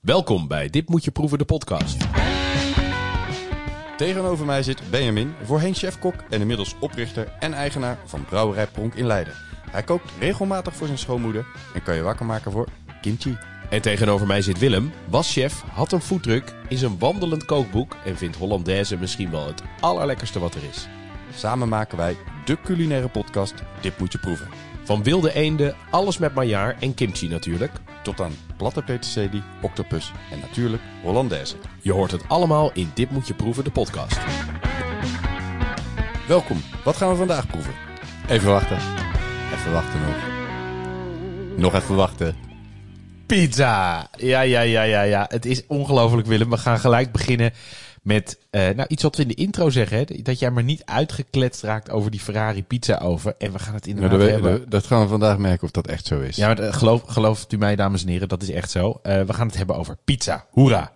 Welkom bij Dit Moet Je Proeven, de podcast. Tegenover mij zit Benjamin, voorheen chef-kok en inmiddels oprichter en eigenaar van Brouwerij Pronk in Leiden. Hij kookt regelmatig voor zijn schoonmoeder en kan je wakker maken voor kimchi. En tegenover mij zit Willem, was chef, had een foodtruck, is een wandelend kookboek en vindt Hollandaise misschien wel het allerlekkerste wat er is. Samen maken wij de culinaire podcast Dit Moet Je Proeven. Van wilde eenden, alles met maillard en kimchi natuurlijk. Tot aan platte peterselie, octopus en natuurlijk Hollandaise. Je hoort het allemaal in Dit Moet Je Proeven, de podcast. Welkom, wat gaan we vandaag proeven? Even wachten. Even wachten nog. Nog even wachten. Pizza! Ja, ja, ja, ja, ja. Het is ongelooflijk, Willem. We gaan gelijk beginnen met eh, nou, iets wat we in de intro zeggen. Hè? Dat jij maar niet uitgekletst raakt over die Ferrari pizza over. En we gaan het Nou, inderdaad dat, hebben. dat- dat gaan we vandaag merken of dat echt zo is. Ja, maar eh, geloof, gelooft u mij, dames en heren, dat is echt zo. Eh, we gaan het hebben over pizza. Hoera!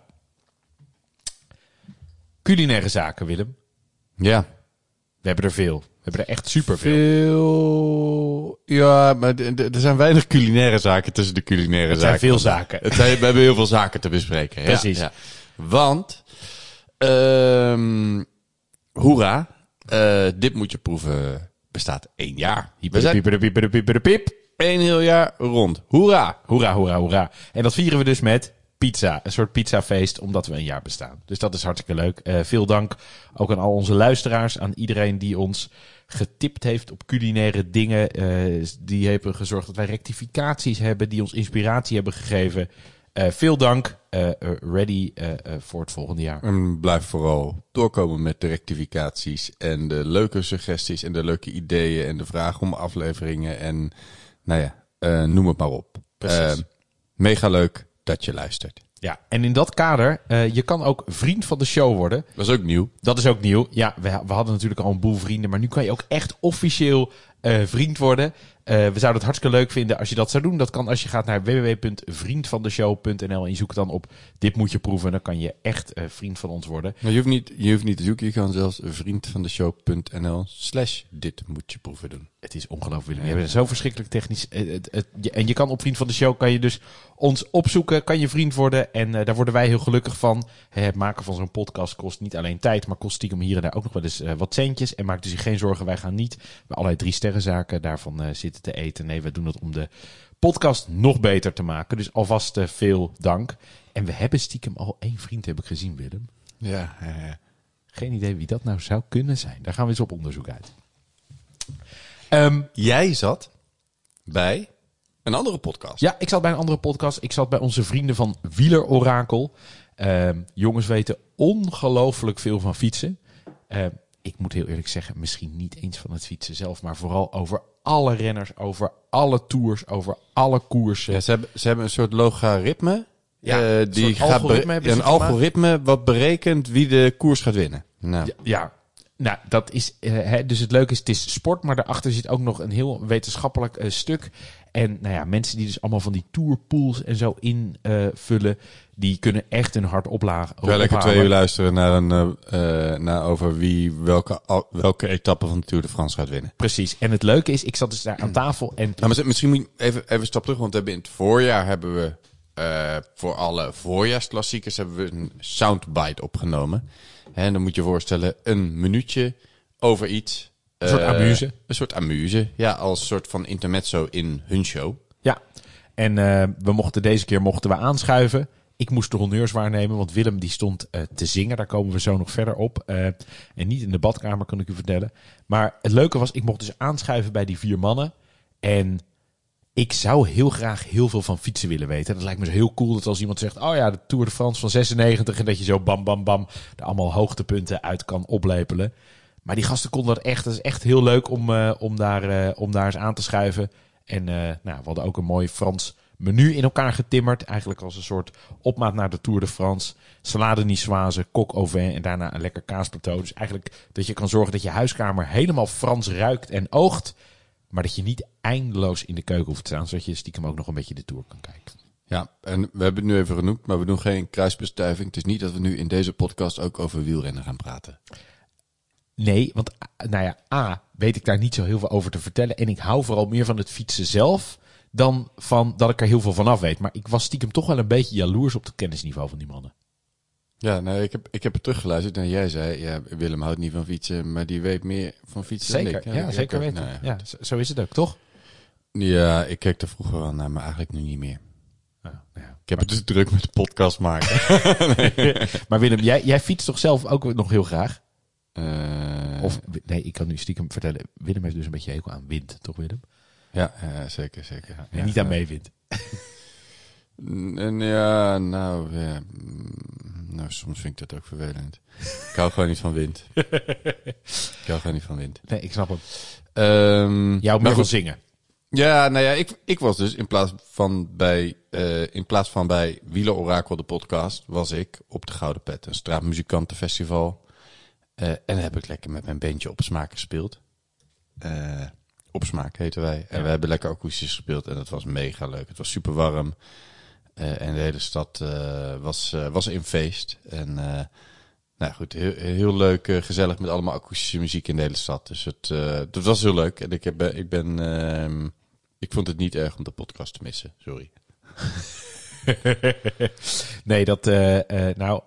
Culinaire zaken, Willem. Ja. We hebben er veel. We hebben er echt superveel. Veel... Ja, maar er zijn weinig culinaire zaken tussen de culinaire Er zaken. zijn veel zaken. Het zijn, we hebben heel veel zaken te bespreken. Ja, Precies. ja. Want, ehm hoera, eh, dit moet je proeven, bestaat één jaar. We zijn Pieper, pieper, pieper, piep. één heel jaar rond. Hoera! Hoera, hoera, hoera. En dat vieren we dus met pizza. Een soort pizzafeest, omdat we een jaar bestaan. Dus dat is hartstikke leuk. Eh, veel dank ook aan al onze luisteraars. Aan iedereen die ons getipt heeft op culinaire dingen. eh, die hebben gezorgd dat wij rectificaties hebben. Die ons inspiratie hebben gegeven. Eh, veel dank. Eh, eh, ready voor het volgende jaar. En blijf vooral doorkomen met de rectificaties en de leuke suggesties en de leuke ideeën en de vragen om afleveringen en nou ja, noem het maar op. Precies. Mega leuk dat je luistert. Ja, en in dat kader, je kan ook vriend van de show worden. Dat is ook nieuw. Dat is ook nieuw. Ja, we, we hadden natuurlijk al een boel vrienden, maar nu kan je ook echt officieel eh, vriend worden. Eh, we zouden het hartstikke leuk vinden als je dat zou doen. Dat kan als je gaat naar www.vriendvandeshow.nl en je zoekt dan op dit moet je proeven. Dan kan je echt eh, vriend van ons worden. Maar je hoeft niet, je hoeft niet te zoeken. Je kan zelfs vriendvandeshow.nl slash dit moet je proeven doen. Het is ongelooflijk. We hebben zo verschrikkelijk technisch. en je kan op vriend van de show kan je dus ons opzoeken, kan je vriend worden. En daar worden wij heel gelukkig van. Het maken van zo'n podcast kost niet alleen tijd, maar kost stiekem hier en daar ook nog wel eens wat centjes. En maak dus je geen zorgen, wij gaan niet bij allerlei drie sterrenzaken daarvan eh, zitten te eten. Nee, wij doen het om de podcast nog beter te maken. Dus alvast eh, veel dank. En we hebben stiekem al één vriend, heb ik gezien, Willem. Ja, Geen idee wie dat nou zou kunnen zijn. Daar gaan we eens op onderzoek uit. Ehm, Jij zat bij een andere podcast. Ja, ik zat bij een andere podcast. Ik zat bij onze vrienden van Wieler Orakel. Ehm, jongens weten ongelooflijk veel van fietsen. Ehm, ik moet heel eerlijk zeggen, misschien niet eens van het fietsen zelf, maar vooral over alle renners, over alle tours, over alle koersen. Ja, ze, hebben, ze hebben een soort logaritme. Ja, eh, een die gaat algoritme een gemaakt. algoritme wat berekent wie de koers gaat winnen. Nou, Ja, ja. nou, dat is. eh, hè, dus het leuke is, het is sport, maar daarachter zit ook nog een heel wetenschappelijk eh, stuk. En nou ja, mensen die dus allemaal van die tourpools en zo invullen, die kunnen echt hun hart oplagen. Wel lekker twee uur luisteren naar een, eh, eh, naar over wie welke, welke etappe van de Tour de France gaat winnen. Precies. En het leuke is, ik zat dus daar aan tafel en Nou, maar misschien moet je even, even een stap terug, want we hebben in het voorjaar hebben we eh, voor alle voorjaarsklassiekers hebben we een soundbite opgenomen. En dan moet je je voorstellen een minuutje over iets. Een soort Eh, amuse. Een soort amuse, ja, als soort van intermezzo in hun show. ja. En we mochten deze keer mochten we aanschuiven. Ik moest de honneurs waarnemen, want Willem die stond eh, te zingen. Daar komen we zo nog verder op. Eh, en niet in de badkamer, kan ik u vertellen. Maar het leuke was, ik mocht dus aanschuiven bij die vier mannen. En ik zou heel graag heel veel van fietsen willen weten. Dat lijkt me zo heel cool dat als iemand zegt... oh ja, de Tour de France van 96... en dat je zo bam, bam, bam... er allemaal hoogtepunten uit kan oplepelen. Maar die gasten konden dat echt. Dat is echt heel leuk om, eh, om, daar, om daar eens aan te schuiven. En nou, we hadden ook een mooi Frans menu in elkaar getimmerd. Eigenlijk als een soort opmaat naar de Tour de France. Salade niçoise, kok au vin en daarna een lekker kaasplateau. Dus eigenlijk dat je kan zorgen dat je huiskamer helemaal Frans ruikt en oogt. Maar dat je niet eindeloos in de keuken hoeft te staan. Zodat je stiekem ook nog een beetje de Tour kan kijken. Ja, en we hebben het nu even genoemd, maar we doen geen kruisbestuiving. Het is niet dat we nu in deze podcast ook over wielrennen gaan praten. Nee, want ah, nou ja, A, weet ik daar niet zo heel veel over te vertellen. En ik hou vooral meer van het fietsen zelf dan van dat ik er heel veel van af weet. Maar ik was stiekem toch wel een beetje jaloers op het kennisniveau van die mannen. Ja, nee, ik heb, ik heb het teruggeluisterd en jij zei, ja, Willem houdt niet van fietsen, maar die weet meer van fietsen dan Zeker, ik. ja, dat zeker weten. Nou, ja, zo- zo is het ook, toch? ja, ik keek er vroeger wel naar, maar eigenlijk nu niet meer. Ja, ja. Ik heb het dus druk met de podcast maken. Maar Willem, jij, jij fietst toch zelf ook nog heel graag? Eh, Of, nee, ik kan nu stiekem vertellen. Willem heeft dus een beetje hekel aan wind, toch Willem? Ja, ja, zeker, zeker. En Ja, niet aan ja. meewind. En ja, nou, ja, mm, nou, soms vind ik dat ook vervelend. ik hou gewoon niet van wind. ik hou gewoon niet van wind. Nee, ik snap hem. Ehm Jou maar goed. zingen. Ja, nou ja, ik, ik was dus in plaats van bij, eh, in plaats van bij Wieler Orakel, de podcast, was ik op de Gouden Pet, een straatmuzikantenfestival. Eh en heb ik lekker met mijn bandje op smaak gespeeld. Eh, smaak heten wij. En Ja. we hebben lekker akoestisch gespeeld en dat was mega leuk. Het was super warm. Eh, en de hele stad eh, was, eh, was in feest. En nou goed, heel, heel leuk, gezellig met allemaal akoestische muziek in de hele stad. Dus het, dat was heel leuk. En ik, heb, ik ben, ehm, ik vond het niet erg om de podcast te missen. Sorry. nee, dat, nou,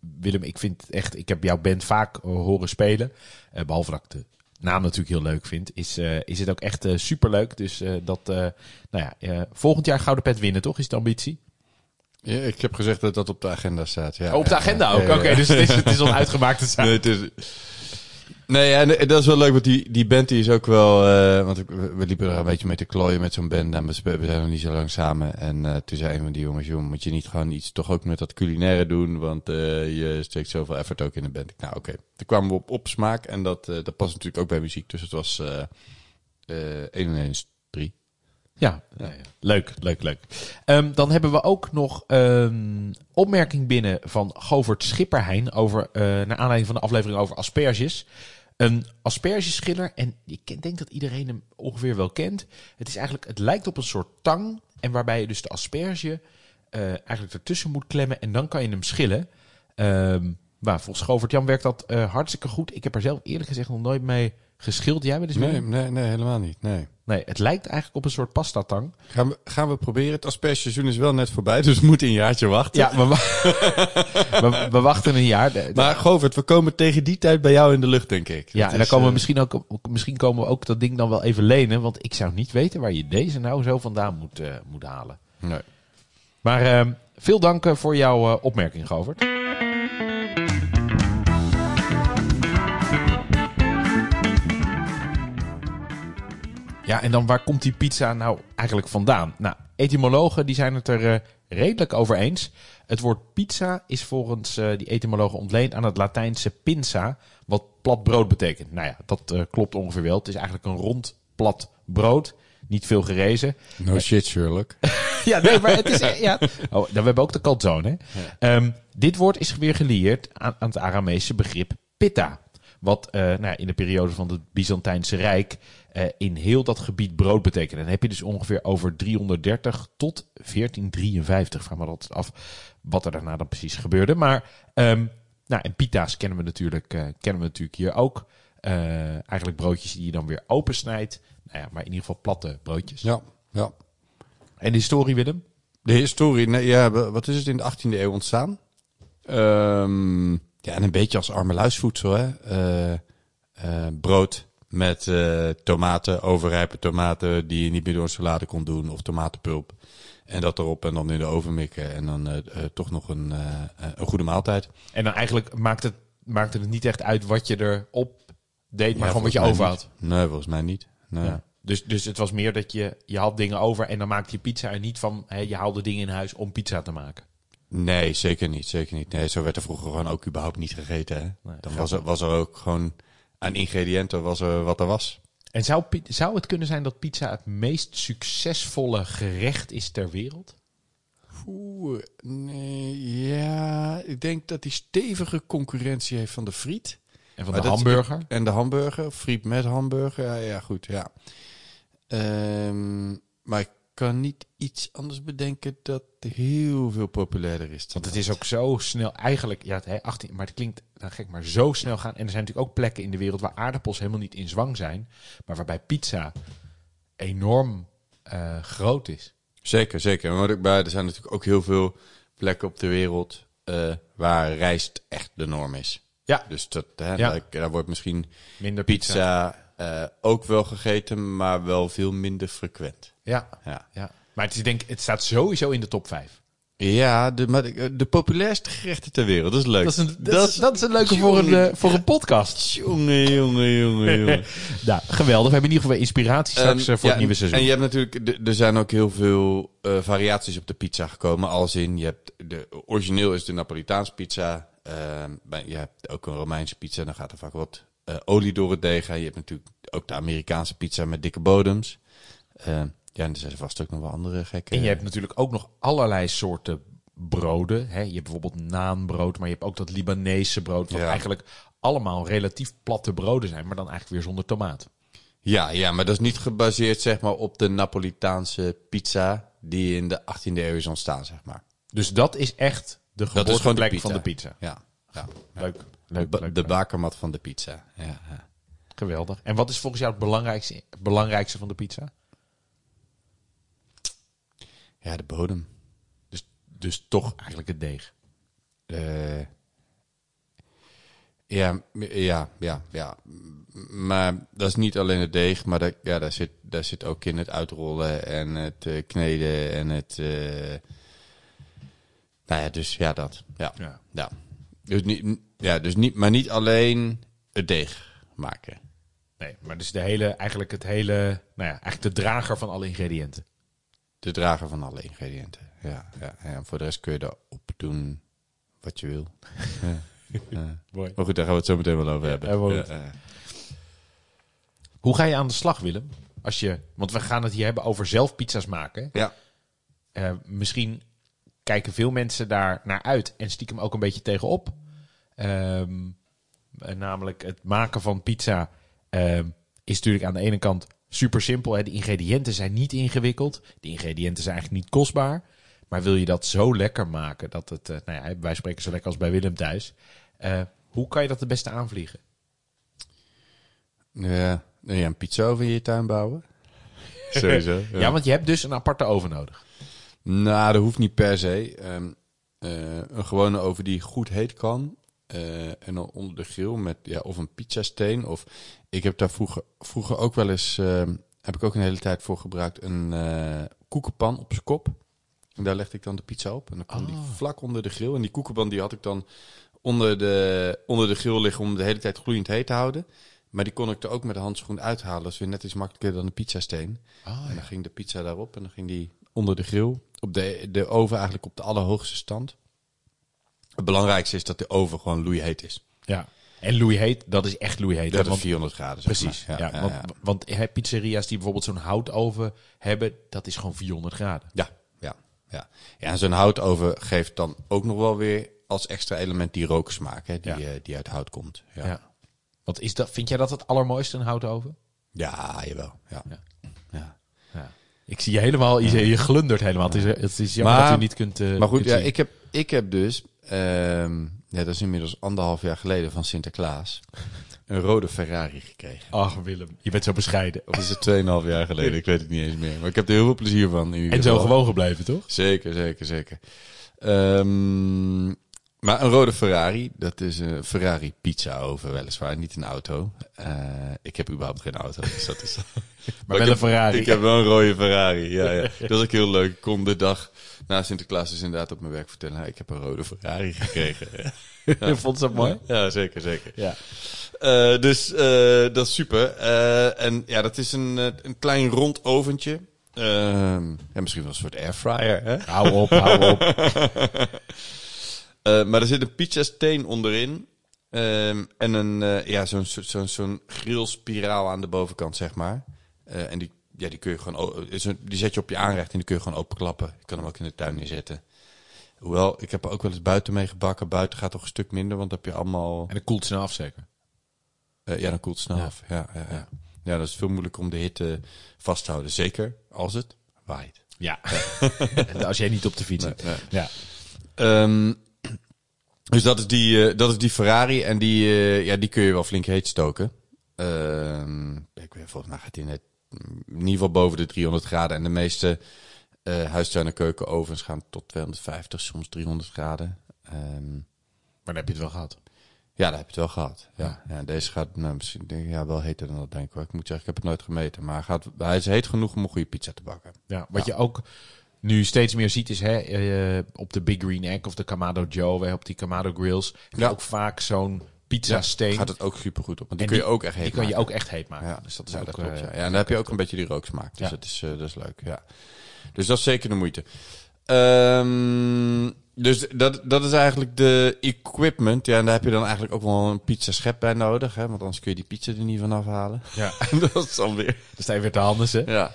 Willem, ik vind het echt, ik heb jouw band vaak horen spelen. Eh, behalve dat ik de naam natuurlijk heel leuk vind, is, eh, is het ook echt super superleuk. Dus eh, dat, eh, nou ja, eh, volgend jaar Gouden Pet winnen, toch? Is de ambitie? Ja, ik heb gezegd dat dat op de agenda staat. Ja, Oh, op de agenda ook. Oké, dus het is, het is al uitgemaakte zaak. Nee, het is... Nee, en dat is wel leuk, want die, die band die is ook wel... eh, want we we liepen er een beetje mee te klooien met zo'n band. En we zijn nog niet zo lang samen. En eh, toen zei een van die jongens... Joh, moet je niet gewoon iets toch ook met dat culinaire doen? Want eh, je steekt zoveel effort ook in de band. Ik, nou, oké. Toen kwamen we op, op smaak. En dat, dat past natuurlijk ook bij muziek. Dus het was eh eh 1 en 1 is 3. Ja, ja, ja. leuk, leuk, leuk. Ehm, dan hebben we ook nog een opmerking binnen van Govert Schipperheijn over, naar aanleiding van de aflevering over asperges. Een aspergeschiller, en ik denk dat iedereen hem ongeveer wel kent. Het is eigenlijk, het lijkt op een soort tang, en waarbij je dus de asperge eh, eigenlijk ertussen moet klemmen en dan kan je hem schillen. Ehm maar volgens Govert Jan werkt dat eh, hartstikke goed. Ik heb er zelf eerlijk gezegd nog nooit mee geschild. Jij bent dus Nee, nee, nee, helemaal niet. Nee. Nee, het lijkt eigenlijk op een soort pastatang. Gaan we, gaan we proberen. Het aspergeseizoen is wel net voorbij, dus we moeten een jaartje wachten. Ja, we, we, we wachten een jaar. Maar Govert, we komen tegen die tijd bij jou in de lucht, denk ik. ja, Dat en dan is, komen we eh, misschien ook, misschien komen we ook dat ding dan wel even lenen. Want ik zou niet weten waar je deze nou zo vandaan moet, eh, moet halen. Nee. Maar ehm, veel dank eh, voor jouw opmerking, Govert. Ja, en dan waar komt die pizza nou eigenlijk vandaan? Nou, etymologen die zijn het er eh, redelijk over eens. Het woord pizza is volgens eh, die etymologen ontleend aan het Latijnse pinza, wat plat brood betekent. Nou ja, dat eh, klopt ongeveer wel. Het is eigenlijk een rond plat brood, niet veel gerezen. No shit, Sherlock. Ja, nee, maar het is... Ja. Oh, dan, we hebben ook de calzone. hè. Ehm, dit woord is weer gelieerd aan, aan het Aramese begrip pitta. Wat nou, ja, in de periode van het Byzantijnse Rijk eh, in heel dat gebied brood betekende. En dan heb je dus ongeveer over 330 tot 1453. Vraag me altijd af wat er daarna dan precies gebeurde. Maar ehm, nou, en pita's kennen we natuurlijk, eh, kennen we natuurlijk hier ook. Eh, eigenlijk broodjes die je dan weer opensnijdt. Nou ja, maar in ieder geval platte broodjes. Ja, ja. En de historie, Willem? De historie, nee, ja, wa- wat is het in de 18e eeuw ontstaan? Ehm, ja, en een beetje als armeluisvoedsel, hè. Brood met eh, tomaten, overrijpe tomaten die je niet meer door een salade kon doen, of tomatenpulp. En dat erop en dan in de oven mikken en dan eh, eh, toch nog een, een goede maaltijd. En dan eigenlijk maakt het, maakte het niet echt uit wat je erop deed, maar Ja, gewoon wat je over had. Nee, volgens mij niet. Nee. Ja. Dus, dus het was meer dat je, je had dingen over en dan maakte je pizza en niet van hè, je haalde dingen in huis om pizza te maken. Nee, zeker niet. Zeker niet. Nee, zo werd er vroeger gewoon ook überhaupt niet gegeten. Hè? Dan was er, was er ook gewoon aan ingrediënten was er wat er was. En zou, zou het kunnen zijn dat pizza het meest succesvolle gerecht is ter wereld? Oeh, nee, ja. Ik denk dat hij stevige concurrentie heeft van de friet. En van Maar de is- hamburger? En de hamburger. Friet met hamburger. Ja, ja goed, ja. Ehm, maar ik kan niet iets anders bedenken dat heel veel populairder is. dan Want het dat. is ook zo snel, eigenlijk, ja, het, hè, 18, maar het klinkt nou, gek, maar zo snel gaan. En er zijn natuurlijk ook plekken in de wereld waar aardappels helemaal niet in zwang zijn, maar waarbij pizza enorm eh, groot is. Zeker, zeker. Maar ook bij- er zijn natuurlijk ook heel veel plekken op de wereld eh, waar rijst echt de norm is. Ja. Dus dat, hè, Ja. daar, daar wordt misschien Minder pizza. pizza eh, ook wel gegeten, maar wel veel minder frequent. Ja. Ja, ja. Maar het, is, denk, het staat sowieso in de top 5. ja de, maar de, de populairste gerechten ter wereld. Dat is leuk. Dat is een, dat, is, dat is een leuke voor een, eh, voor een podcast. Jongen, jongen, jongen, jongen. Nou, geweldig. We hebben in ieder geval inspiratie straks Ehm, eh, voor ja, het nieuwe en- seizoen. En je hebt natuurlijk, er zijn ook heel veel eh, variaties op de pizza gekomen. Als in, je hebt de origineel is de Napolitaanse pizza. Ehm, bij- je hebt ook een Romeinse pizza, dan gaat er vaak wat olie door het deeg. heen. Je hebt natuurlijk ook de Amerikaanse pizza met dikke bodems. Ja, en er zijn vast ook nog wel andere gekke. En je hebt natuurlijk ook nog allerlei soorten broden. Hè? Je hebt bijvoorbeeld naanbrood, maar je hebt ook dat Libanese brood. Wat Ja. eigenlijk allemaal relatief platte broden zijn, maar dan eigenlijk weer zonder tomaat. Ja, ja, maar dat is niet gebaseerd zeg maar op de Napolitaanse pizza die in de 18e eeuw is ontstaan, zeg maar. Dus dat is echt de geboorteplek van de pizza. Ja, ja. Leuk, leuk, leuk, de bakermat van de pizza. Ja. Geweldig. En wat is volgens jou het belangrijkste, belangrijkste van de pizza? Ja de bodem. Dus, dus toch eigenlijk het deeg. Eh, ja, ja, ja, ja. Maar dat is niet alleen het deeg, maar dat, ja, daar, zit, daar zit ook in het uitrollen en het eh, kneden en het... eh, nou ja, dus ja, dat. Ja, Ja. ja. Dus niet, ja, dus niet, maar niet alleen het deeg maken. Nee, maar dus de hele, eigenlijk het hele, nou ja, eigenlijk de drager van alle ingrediënten. De drager van alle ingrediënten. Ja, ja, en voor de rest kun je erop doen wat je wil. Mooi. Maar goed, daar gaan we het zo meteen wel over hebben. Hoe ga je aan de slag, Willem? Als je, want we gaan het hier hebben over zelf pizza's maken. ja. Eh, misschien kijken veel mensen daar naar uit en stiekem ook een beetje tegenop. Ehm, eh, namelijk het maken van pizza ehm, is natuurlijk aan de ene kant super simpel. Hè? De ingrediënten zijn niet ingewikkeld. De ingrediënten zijn eigenlijk niet kostbaar. Maar wil je dat zo lekker maken dat het, eh, nou ja, wij spreken zo lekker als bij Willem thuis. Eh, hoe kan je dat het beste aanvliegen? Ja, nou ja, een pizza over in je tuin bouwen. Sowieso. Ja. want je hebt dus een aparte oven nodig. Nou, dat hoeft niet per se. Ehm, eh, een gewone oven die goed heet kan. eh, en dan onder de grill met ja, of een pizzasteen. Of ik heb daar vroeger, vroeger ook wel eens, ehm, heb ik ook een hele tijd voor gebruikt, een eh, koekenpan op zijn kop. En daar legde ik dan de pizza op. En dan kwam die vlak onder de grill. En die koekenpan die had ik dan onder de, onder de grill liggen om de hele tijd gloeiend heet te houden. Maar die kon ik er ook met de handschoen uithalen. Dat is weer net iets makkelijker dan een pizzasteen. en dan ging de pizza daarop en dan ging die onder de grill. Op de, de oven eigenlijk op de allerhoogste stand. Het belangrijkste is dat de oven gewoon loeiheet is. Ja. En Louis heet, dat is echt Louis heet. Dat is want- 400 graden. Precies. Ja, Ja, ja, want, want hè, pizzeria's die bijvoorbeeld zo'n houtoven hebben, dat is gewoon 400 graden. Ja, ja, ja. ja en zo'n houtoven geeft dan ook nog wel weer als extra element die rookersmaak, hè, die, eh, die uit hout komt. Ja. Want is dat, vind jij dat het allermooiste, een houtoven? jawel. Ja. Ja. Ja. Ja. Ik zie je helemaal, je, je glundert helemaal. Het is, het is jammer Maar- dat u niet kunt eh, Maar goed, kunt ja, zien. ik, heb, ik heb dus, ehm, ja, dat is inmiddels anderhalf jaar geleden van Sinterklaas, een rode Ferrari gekregen. Ach Willem, je bent zo bescheiden. Of is het 2,5 jaar geleden? Ik weet het niet eens meer. Maar ik heb er heel veel plezier van. En zo gewoon gebleven, toch? Zeker, zeker, zeker. Ehm, maar een rode Ferrari, dat is een Ferrari pizza oven weliswaar, niet een auto. Eh, ik heb überhaupt geen auto, dus dat is... Maar wel een Ferrari. Ik heb wel een rode Ferrari, ja, ja. Dat is ook heel leuk. Ik kon de dag na Sinterklaas dus inderdaad op mijn werk vertellen, nou, ik heb een rode Ferrari gekregen. Vond dat mooi? ja, zeker, zeker. Ja. Eh, dus eh, dat is super. Eh, en ja, dat is een, een klein rond oventje. Ehm, ja, misschien wel een soort airfryer, hè? Hou op, hou op. Maar er zit een pizzasteen onderin. Ehm, en een, ja, zo'n zo'n zo'n grillspiraal aan de bovenkant, zeg maar. En die, ja, die kun je gewoon, o- is een- die zet je op je aanrecht en die kun je gewoon openklappen. Je kan hem ook in de tuin neerzetten. Hoewel, ik heb er ook wel eens buiten mee gebakken. Buiten gaat toch een stuk minder, want dan heb je allemaal... En dat koelt snel af zeker. Eh, ja, dan koelt het snel Ja. af. Ja, ja, ja. ja, dat is veel moeilijker om de hitte vast te houden. Zeker als het waait. Ja. Als jij niet op de fiets zit. Nee. Ja. Ehm, dus dat is, die, eh, dat is die Ferrari en die, eh, ja, die kun je wel flink heet stoken. Ehm, ik weet, volgens mij gaat die net in ieder geval boven de 300 graden. En de meeste eh huistuin- en keukenovens gaan tot 250, soms 300 graden. Ehm, Maar dan heb je het wel gehad. ja, daar heb je het wel gehad. Ja. Ja. Ja. deze gaat nou, misschien denk ik, ja, wel heter dan dat, denk ik. wel. Ik moet zeggen, ik heb het nooit gemeten. Maar hij, gaat, hij is heet genoeg om een goede pizza te bakken. Ja, wat je ook nu steeds meer ziet is hè, eh, op de Big Green Egg of de Kamado Joe, hè, op die Kamado grills, heb je Ja. ook vaak zo'n pizza steen. Gaat het ook super goed op. Want die kun je ook echt heet die kan je maken. ook echt heet maken. Ja, dus dat is ja, ook, dat klopt. eh, ja. ja, en dan heb je ook een beetje die rooksmaak. Dus Ja. dat, is, eh, dat is leuk. Ja. Dus dat is zeker de moeite. Ehm, dus dat, dat is eigenlijk de equipment. Ja, en daar heb je dan eigenlijk ook wel een pizza schep bij nodig. Hè? Want anders kun je die pizza er niet van afhalen. Ja, dat is dan weer. dan sta je weer te handen, hè. Ja.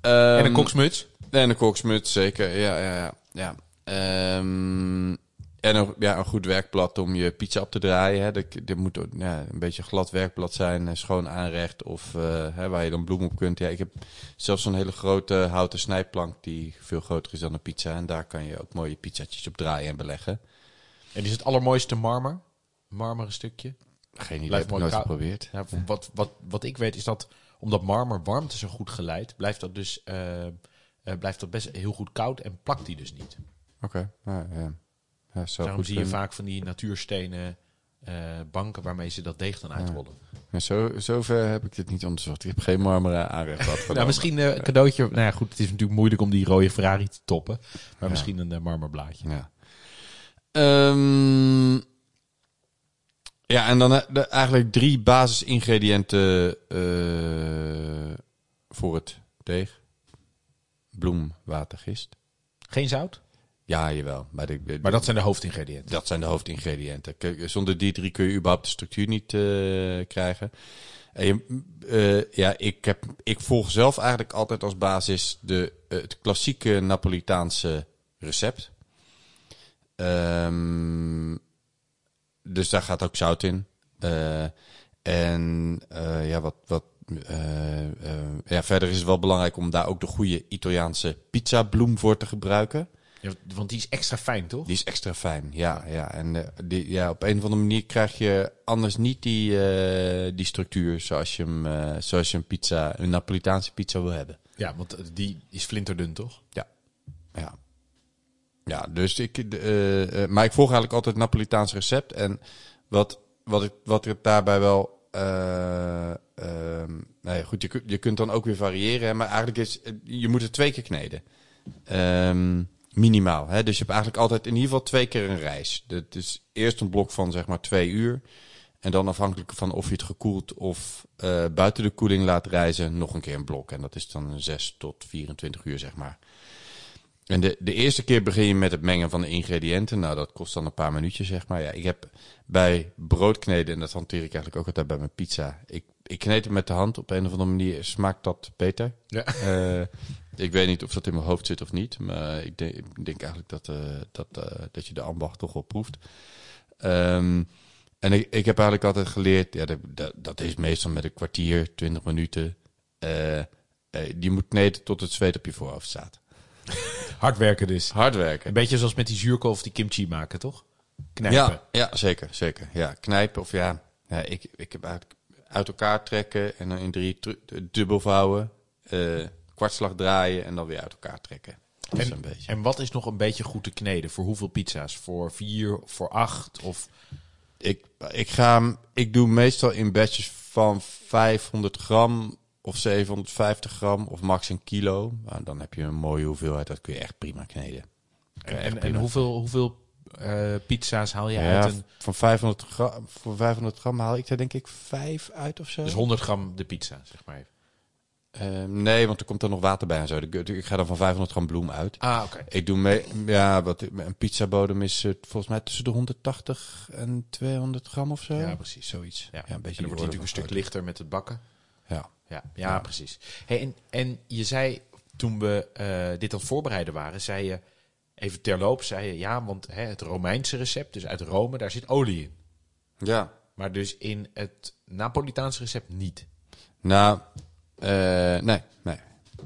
en een Ehm, koksmuts. En een koksmuts, zeker. Ja, ja, ja. ja. Ehm, en een, ja, een goed werkblad om je pizza op te draaien. Hè. Dat, dit moet ja, een beetje een glad werkblad zijn, eh, schoon aanrecht. Of eh, hè, waar je dan bloem op kunt. Ja, ik heb zelfs zo'n hele grote houten snijplank die veel groter is dan een pizza. En daar kan je ook mooie pizzatjes op draaien en beleggen. En is het allermooiste marmer? Marmeren stukje. Geen idee, Blijft heb nooit geprobeerd. Ja, wat, wat, wat ik weet is dat omdat marmer warmte zo goed geleidt, blijft dat dus eh, blijft dat best heel goed koud en plakt die dus niet. Oké, nou, ja. ja. Zou Daarom zie je kunnen. vaak van die natuurstenen eh, banken waarmee ze dat deeg dan uitrollen. Ja, zo, zover heb ik dit niet onderzocht. Ik heb geen marmeren aanrecht gehad. Nou, misschien eh, een cadeautje. Nou ja, goed, het is natuurlijk moeilijk om die rode Ferrari te toppen. Maar Ja. misschien een eh, marmerblaadje. Ja. Ehm, ja, en dan eh, de, eigenlijk drie basisingrediënten eh voor het deeg. Bloem, water, gist. Geen zout? Ja, jawel. Maar, de, de- Maar dat zijn de hoofdingrediënten. dat zijn de hoofdingrediënten. Kijk, Zonder die drie kun je überhaupt de structuur niet eh, krijgen. En eh, ja, ik, heb, ik volg zelf eigenlijk altijd als basis de, eh, het klassieke Napolitaanse recept. Ehm, dus daar gaat ook zout in. En ja, wat, wat, ja, verder is het wel belangrijk om daar ook de goede Italiaanse pizza bloem voor te gebruiken. Ja, want die is extra fijn, toch? Die is extra fijn, ja. ja. En eh, die, ja, op een of andere manier krijg je anders niet die, eh, die structuur zoals je, hem, eh, zoals je een pizza, een Napolitaanse pizza wil hebben. Ja, want die is flinterdun, toch? Ja. Ja, ja dus ik, maar ik volg eigenlijk altijd het Napolitaans recept. En wat, wat, ik, wat ik daarbij wel. ehm, nou ja, goed, je, kunt- je kunt dan ook weer variëren. Maar eigenlijk is. Je moet het twee keer kneden. Ehm, minimaal. Hè? Dus je hebt eigenlijk altijd in ieder geval twee keer een reis. Dat is eerst een blok van zeg maar twee uur. En dan afhankelijk van of je het gekoeld of eh, buiten de koeling laat reizen, nog een keer een blok. En dat is dan 6 tot 24 uur, zeg maar. En de, de eerste keer begin je met het mengen van de ingrediënten. Nou, dat kost dan een paar minuutjes, zeg maar. Ja, ik heb bij brood kneden, en dat hanteer ik eigenlijk ook altijd bij mijn pizza. Ik, ik kneed het met de hand. Op een of andere manier smaakt dat beter. Ja. Eh, ik weet niet of dat in mijn hoofd zit of niet. Maar ik denk, ik denk eigenlijk dat, eh, dat, eh, dat je de ambacht toch wel proeft. Ehm, en ik, ik heb eigenlijk altijd geleerd, ja, dat, dat, is meestal met een kwartier, twintig minuten. Eh, je moet kneden tot het zweet op je voorhoofd staat. Hard werken dus. Hard Een werken. beetje zoals met die zuurkool of die kimchi maken, toch? Knijpen. Ja, ja, zeker, zeker. Ja, knijpen of ja, ja ik, ik heb uit elkaar trekken en dan in drie dubbel vouwen, eh, kwartslag draaien en dan weer uit elkaar trekken. Dat is En, een beetje. en wat is nog een beetje goed te kneden? Voor hoeveel pizza's? Voor vier, voor acht? Of Ik, ik, ga, ik doe meestal in batches van 500 gram of 750 gram of max een kilo. Nou, dan heb je een mooie hoeveelheid, dat kun je echt prima kneden. En, en, hoeveel, hoeveel eh, pizza's haal je Ja, uit een... van 500 gram, voor 500 gram haal ik er denk ik vijf uit of zo. Dus 100 gram de pizza, zeg maar even. Eh, nee, want er komt er nog water bij en zo. Ik, ga dan van 500 gram bloem uit. Ah, oké. Ik doe mee, ja, wat, een pizzabodem is eh, volgens mij tussen de 180 en 200 gram of zo. Ja, precies. Zoiets. Ja, Ja, een beetje en dan wordt natuurlijk een stuk lichter met het bakken. grootte. Ja, ja, precies. Hey, en, en je zei, toen we eh, dit aan het voorbereiden waren, zei je, even terloops, zei je, ja, want hè, het Romeinse recept, dus uit Rome, daar zit olie in. Ja. ja. Maar dus in het Napolitaanse recept niet. Nou, eh, nee, nee,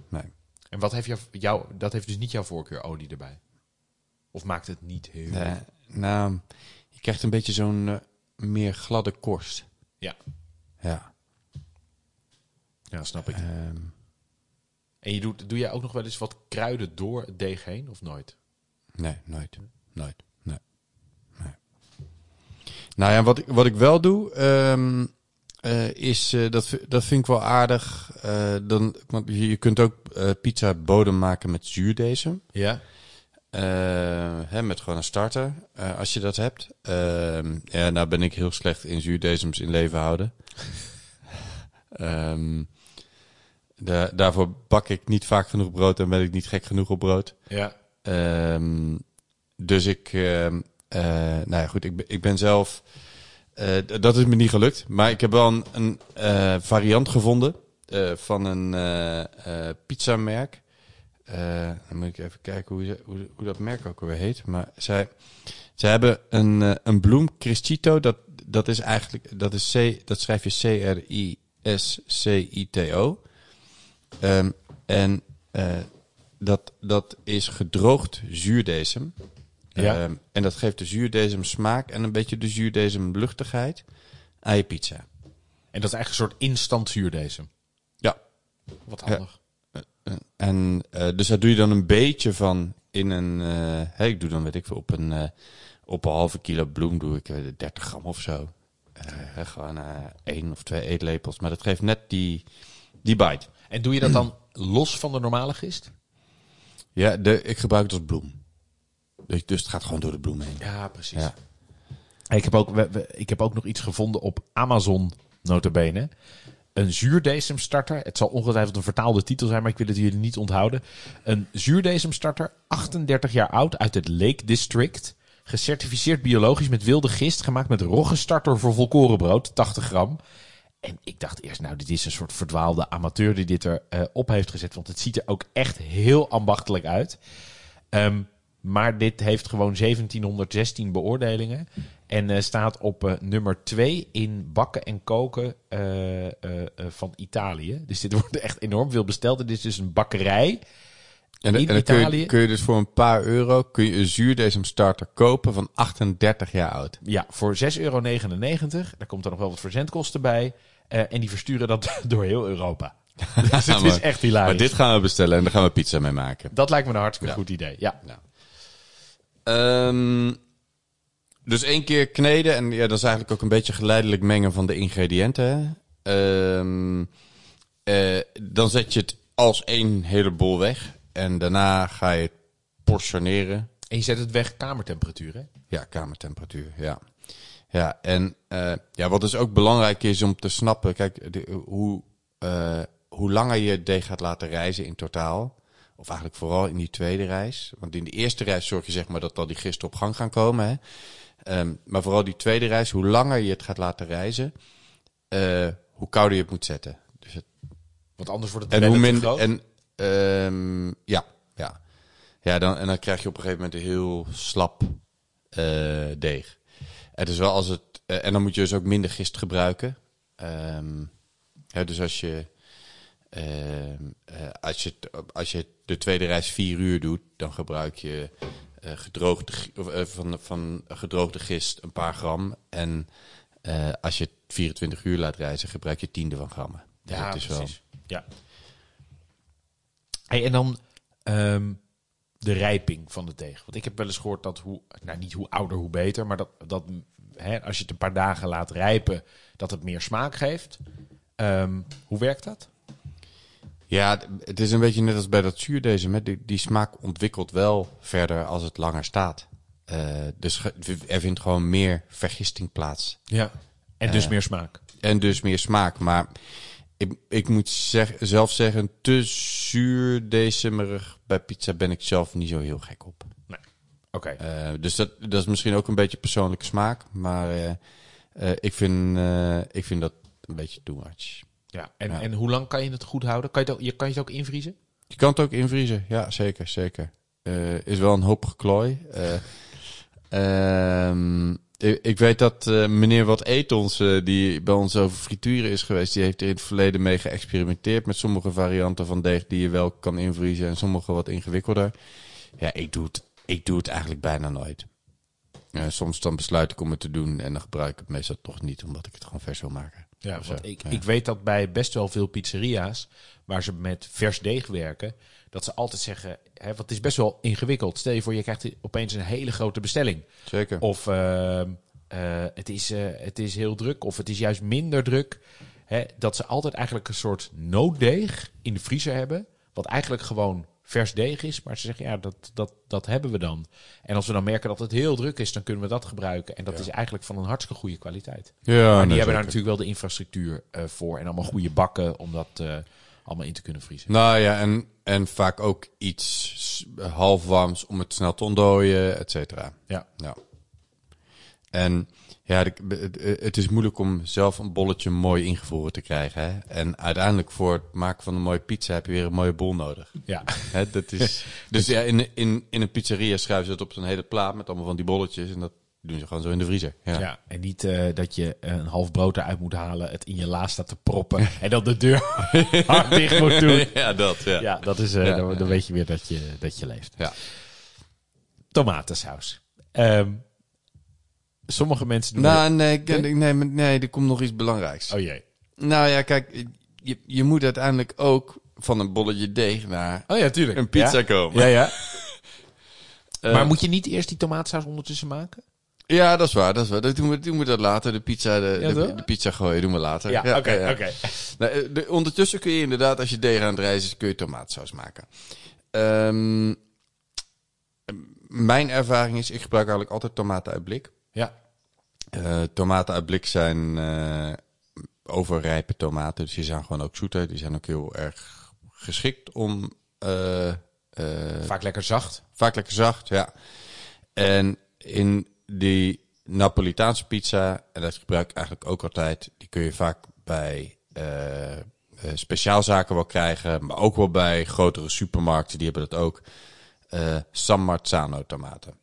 nee. En wat heeft jou, jou, dat heeft dus niet jouw voorkeur, olie erbij? Of maakt het niet heel... Nee, nou, je krijgt een beetje zo'n eh, meer gladde korst. Ja. Ja. Ja, snap ik. Ehm, En je doet, doe jij ook nog wel eens wat kruiden door het deeg heen of nooit? nee, nooit. Nooit. Nee. nee. Nou ja, wat ik, wat ik wel doe, ehm, eh, is, eh, dat, dat vind ik wel aardig. eh, dan, want je, kunt ook pizza bodem maken met zuurdesem. Ja. Hè, met gewoon een starter, als je dat hebt. Ehm, ja, nou ben ik heel slecht in zuurdezems in leven houden. Ehm, da- daarvoor bak ik niet vaak genoeg brood en ben ik niet gek genoeg op brood. Ja. Ehm, dus ik, nou ja, goed, ik, ik ben zelf, eh, dat is me niet gelukt. Maar ik heb wel een, eh, variant gevonden eh, van een pizzamerk. Dan moet ik even kijken hoe, hoe, dat merk ook alweer heet. Maar zij, zij hebben een, een bloem, Criscito. Dat, dat is eigenlijk, dat, is C, dat schrijf je C-R-I-S-C-I-T-O. Ehm, en dat, dat is gedroogd zuurdesem. Ja. Ehm, en dat geeft de zuurdesem smaak en een beetje de zuurdesem luchtigheid aan je pizza. En dat is eigenlijk een soort instant zuurdesem. Ja. Wat handig. En eh, dus daar doe je dan een beetje van in een. eh, hè, ik doe dan weet ik veel op een eh, op een halve kilo bloem doe ik eh, 30 gram of zo. Eh, gewoon eh, één of twee eetlepels, maar dat geeft net die die bite. En doe je dat dan los van de normale gist? Ja, de, ik gebruik het als bloem. Dus, dus het gaat gewoon door de bloem heen. Ja, precies. Ja. Ik, heb ook, we- we- ik heb ook nog iets gevonden op Amazon, notabene. Een zuurdesemstarter. Het zal ongetwijfeld een vertaalde titel zijn, maar ik wil het jullie niet onthouden. Een zuurdesemstarter, 38 jaar oud, uit het Lake District. Gecertificeerd biologisch met wilde gist, gemaakt met roggenstarter voor volkorenbrood, 80 gram. En ik dacht eerst, nou, dit is een soort verdwaalde amateur die dit er eh, op heeft gezet. Want het ziet er ook echt heel ambachtelijk uit. Ehm, maar dit heeft gewoon 1716 beoordelingen. En eh, staat op eh, nummer 2 in bakken en koken eh, van Italië. Dus dit wordt echt enorm veel besteld. En dit is dus een bakkerij. En, In en dan kun je, Italië? kun je dus voor een paar euro kun je een zuurdesem starter kopen van 38 jaar oud. Ja, voor 6,99 euro. Daar komt er nog wel wat verzendkosten bij. En die versturen dat door heel Europa. Dus het is maar- echt hilarisch. Maar dit gaan we bestellen en daar gaan we pizza mee maken. Dat lijkt me een hartstikke Ja. goed idee. Ja. Ehm, dus één keer kneden en ja, dat is eigenlijk ook een beetje geleidelijk mengen van de ingrediënten. Ehm, eh, dan zet je het als één hele bol weg en daarna ga je het portioneren. En je zet het weg kamertemperatuur, hè? Ja, kamertemperatuur, ja. Ja, en eh, ja, wat dus ook belangrijk is om te snappen, kijk, de, hoe, eh, hoe langer je het deeg gaat laten rijzen in totaal, of eigenlijk vooral in die tweede reis, want in de eerste reis zorg je zeg maar dat al die gisten op gang gaan komen, hè. Ehm, maar vooral die tweede reis, hoe langer je het gaat laten rijzen, eh, hoe kouder je het moet zetten. Dus het Want anders wordt het en hoe minder. groot. En ehm, ja, ja. Ja, dan, en dan krijg je op een gegeven moment een heel slap eh, deeg. Het is wel als het. eh, en dan moet je dus ook minder gist gebruiken. Ehm, hè, dus als je. Ehm, eh, als, je als je de tweede reis vier uur doet, dan gebruik je eh, gedroogde, eh, van, van gedroogde gist een paar gram. En eh, als je het 24 uur laat reizen, gebruik je tiende van grammen. Dus Ja, het is wel- precies. Ja. Hey, en dan ehm, de rijping van de deeg. Want ik heb wel eens gehoord dat hoe, nou niet hoe ouder hoe beter, maar dat, dat hè, als je het een paar dagen laat rijpen, dat het meer smaak geeft. Ehm, hoe werkt dat? Ja, het is een beetje net als bij dat zuurdesem. hè. Die, die smaak ontwikkelt wel verder als het langer staat. Eh, dus er vindt gewoon meer vergisting plaats. Ja. En dus meer smaak. En dus meer smaak. Maar ik, ik moet zeg, zelf zeggen, te zuurdesemerig bij pizza ben ik zelf niet zo heel gek op. Nee. Oké. Eh, dus dat, dat is misschien ook een beetje persoonlijke smaak. Maar eh, eh, ik, vind, eh, ik vind dat een beetje too much. Ja. En, ja. en hoe lang kan je het goed houden? Kan je het ook, je, kan je het ook invriezen? Je kan het ook invriezen, ja, zeker, zeker. Eh, is wel een hoop geklooi. Eh, ehm, ik, ik weet dat eh, meneer Wat Etons, die bij ons over frituren is geweest, die heeft er in het verleden mee geëxperimenteerd met sommige varianten van deeg die je wel kan invriezen en sommige wat ingewikkelder. Ja, ik doe het, ik doe het eigenlijk bijna nooit. Soms dan besluit ik om het te doen en dan gebruik ik het meestal toch niet, omdat ik het gewoon vers wil maken. Ja, want ik, Ja. ik weet dat bij best wel veel pizzeria's waar ze met vers deeg werken, dat ze altijd zeggen, hè, want het is best wel ingewikkeld. Stel je voor, je krijgt opeens een hele grote bestelling. Zeker. Of eh, het, is, eh, het is heel druk, of het is juist minder druk. Hè, dat ze altijd eigenlijk een soort nooddeeg in de vriezer hebben, wat eigenlijk gewoon vers deeg is. Maar ze zeggen, ja, dat, dat, dat hebben we dan. En als we dan merken dat het heel druk is, dan kunnen we dat gebruiken. En dat is eigenlijk van een hartstikke goede kwaliteit. Ja, Maar die nee, hebben daar natuurlijk wel de infrastructuur eh, voor. En allemaal goede bakken om dat eh, allemaal in te kunnen vriezen. Nou ja, en, en vaak ook iets halfwarms om het snel te ontdooien, et cetera. Ja. Ja. En ja, de- het- is moeilijk om zelf een bolletje mooi ingevroren te krijgen. Hè? En uiteindelijk voor het maken van een mooie pizza heb je weer een mooie bol nodig. Ja. Hè, dat is, dus ja, in, in, in een pizzeria schuiven ze het op zo'n hele plaat met allemaal van die bolletjes. En dat doen ze gewoon zo in de vriezer. Ja. ja. En niet eh, dat je een half brood eruit moet halen, het in je la staat te proppen en dan de deur hard dicht moet doen. Ja, dat. Ja. Ja, dat is, eh, Ja. dan, dan weet je weer dat je, dat je leeft. Ja. Tomatensaus. Ehm, sommige mensen doen... Nou, nee, ik- nee, maar nee, er komt nog iets belangrijks. Oh jee. Nou ja, kijk, je, je moet uiteindelijk ook van een bolletje deeg naar Oh ja, tuurlijk. een pizza ja? komen. Ja, ja. Eh, maar moet je niet eerst die tomatensaus ondertussen maken? Ja, dat is waar, dat is waar. Dat doen we, doen we dat later. De pizza, de, Ja, de, pizza gooien doen we later. Ja, oké, ja. oké. Nou, eh, de- ondertussen kun je inderdaad, als je deeg aan het rijzen is, kun je tomaatsaus maken. Ehm, mijn ervaring is, ik gebruik eigenlijk altijd tomaten uit blik. Ja. Eh, tomaten uit blik zijn eh, overrijpe tomaten, dus die zijn gewoon ook zoeter. Die zijn ook heel erg geschikt om... eh, Vaak lekker zacht. Vaak lekker zacht, ja. En in die Napolitaanse pizza, en dat gebruik ik eigenlijk ook altijd, die kun je vaak bij speciaalzaken wel krijgen, maar ook wel bij grotere supermarkten, die hebben dat ook. San Marzano tomaten.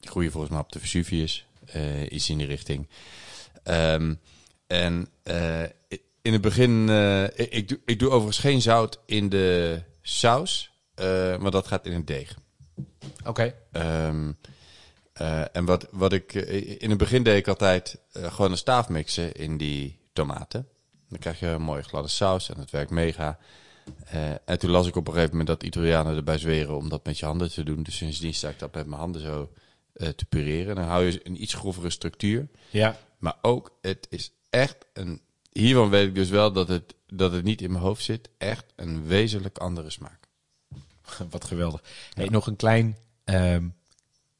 Die groeien volgens mij op de Vesuvius, eh, iets in die richting. Ehm, en eh, in het begin, eh, ik, ik, doe, ik doe overigens geen zout in de saus, maar dat gaat in een deeg. Oké. Ehm, eh, en wat, wat ik in het begin deed ik altijd gewoon een staaf mixen in die tomaten. Dan krijg je een mooie gladde saus en dat werkt mega. En toen las ik op een gegeven moment dat Italianen erbij zweren om dat met je handen te doen. Dus sindsdien sta ik dat met mijn handen zo eh, te pureren. Dan hou je een iets grovere structuur. Ja. Maar ook, het is echt een... Hiervan weet ik dus wel dat het, dat het niet in mijn hoofd zit. Echt een wezenlijk andere smaak. Wat geweldig. Hey, nog een klein, ehm,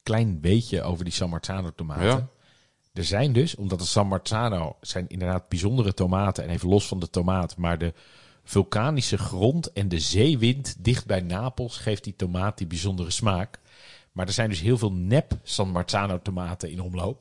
klein beetje over die San Marzano tomaten. Ja. Er zijn dus, omdat de San Marzano zijn inderdaad bijzondere tomaten en even los van de tomaat, maar de vulkanische grond en de zeewind dicht bij Napels geeft die tomaat die bijzondere smaak. Maar er zijn dus heel veel nep San Marzano tomaten in omloop.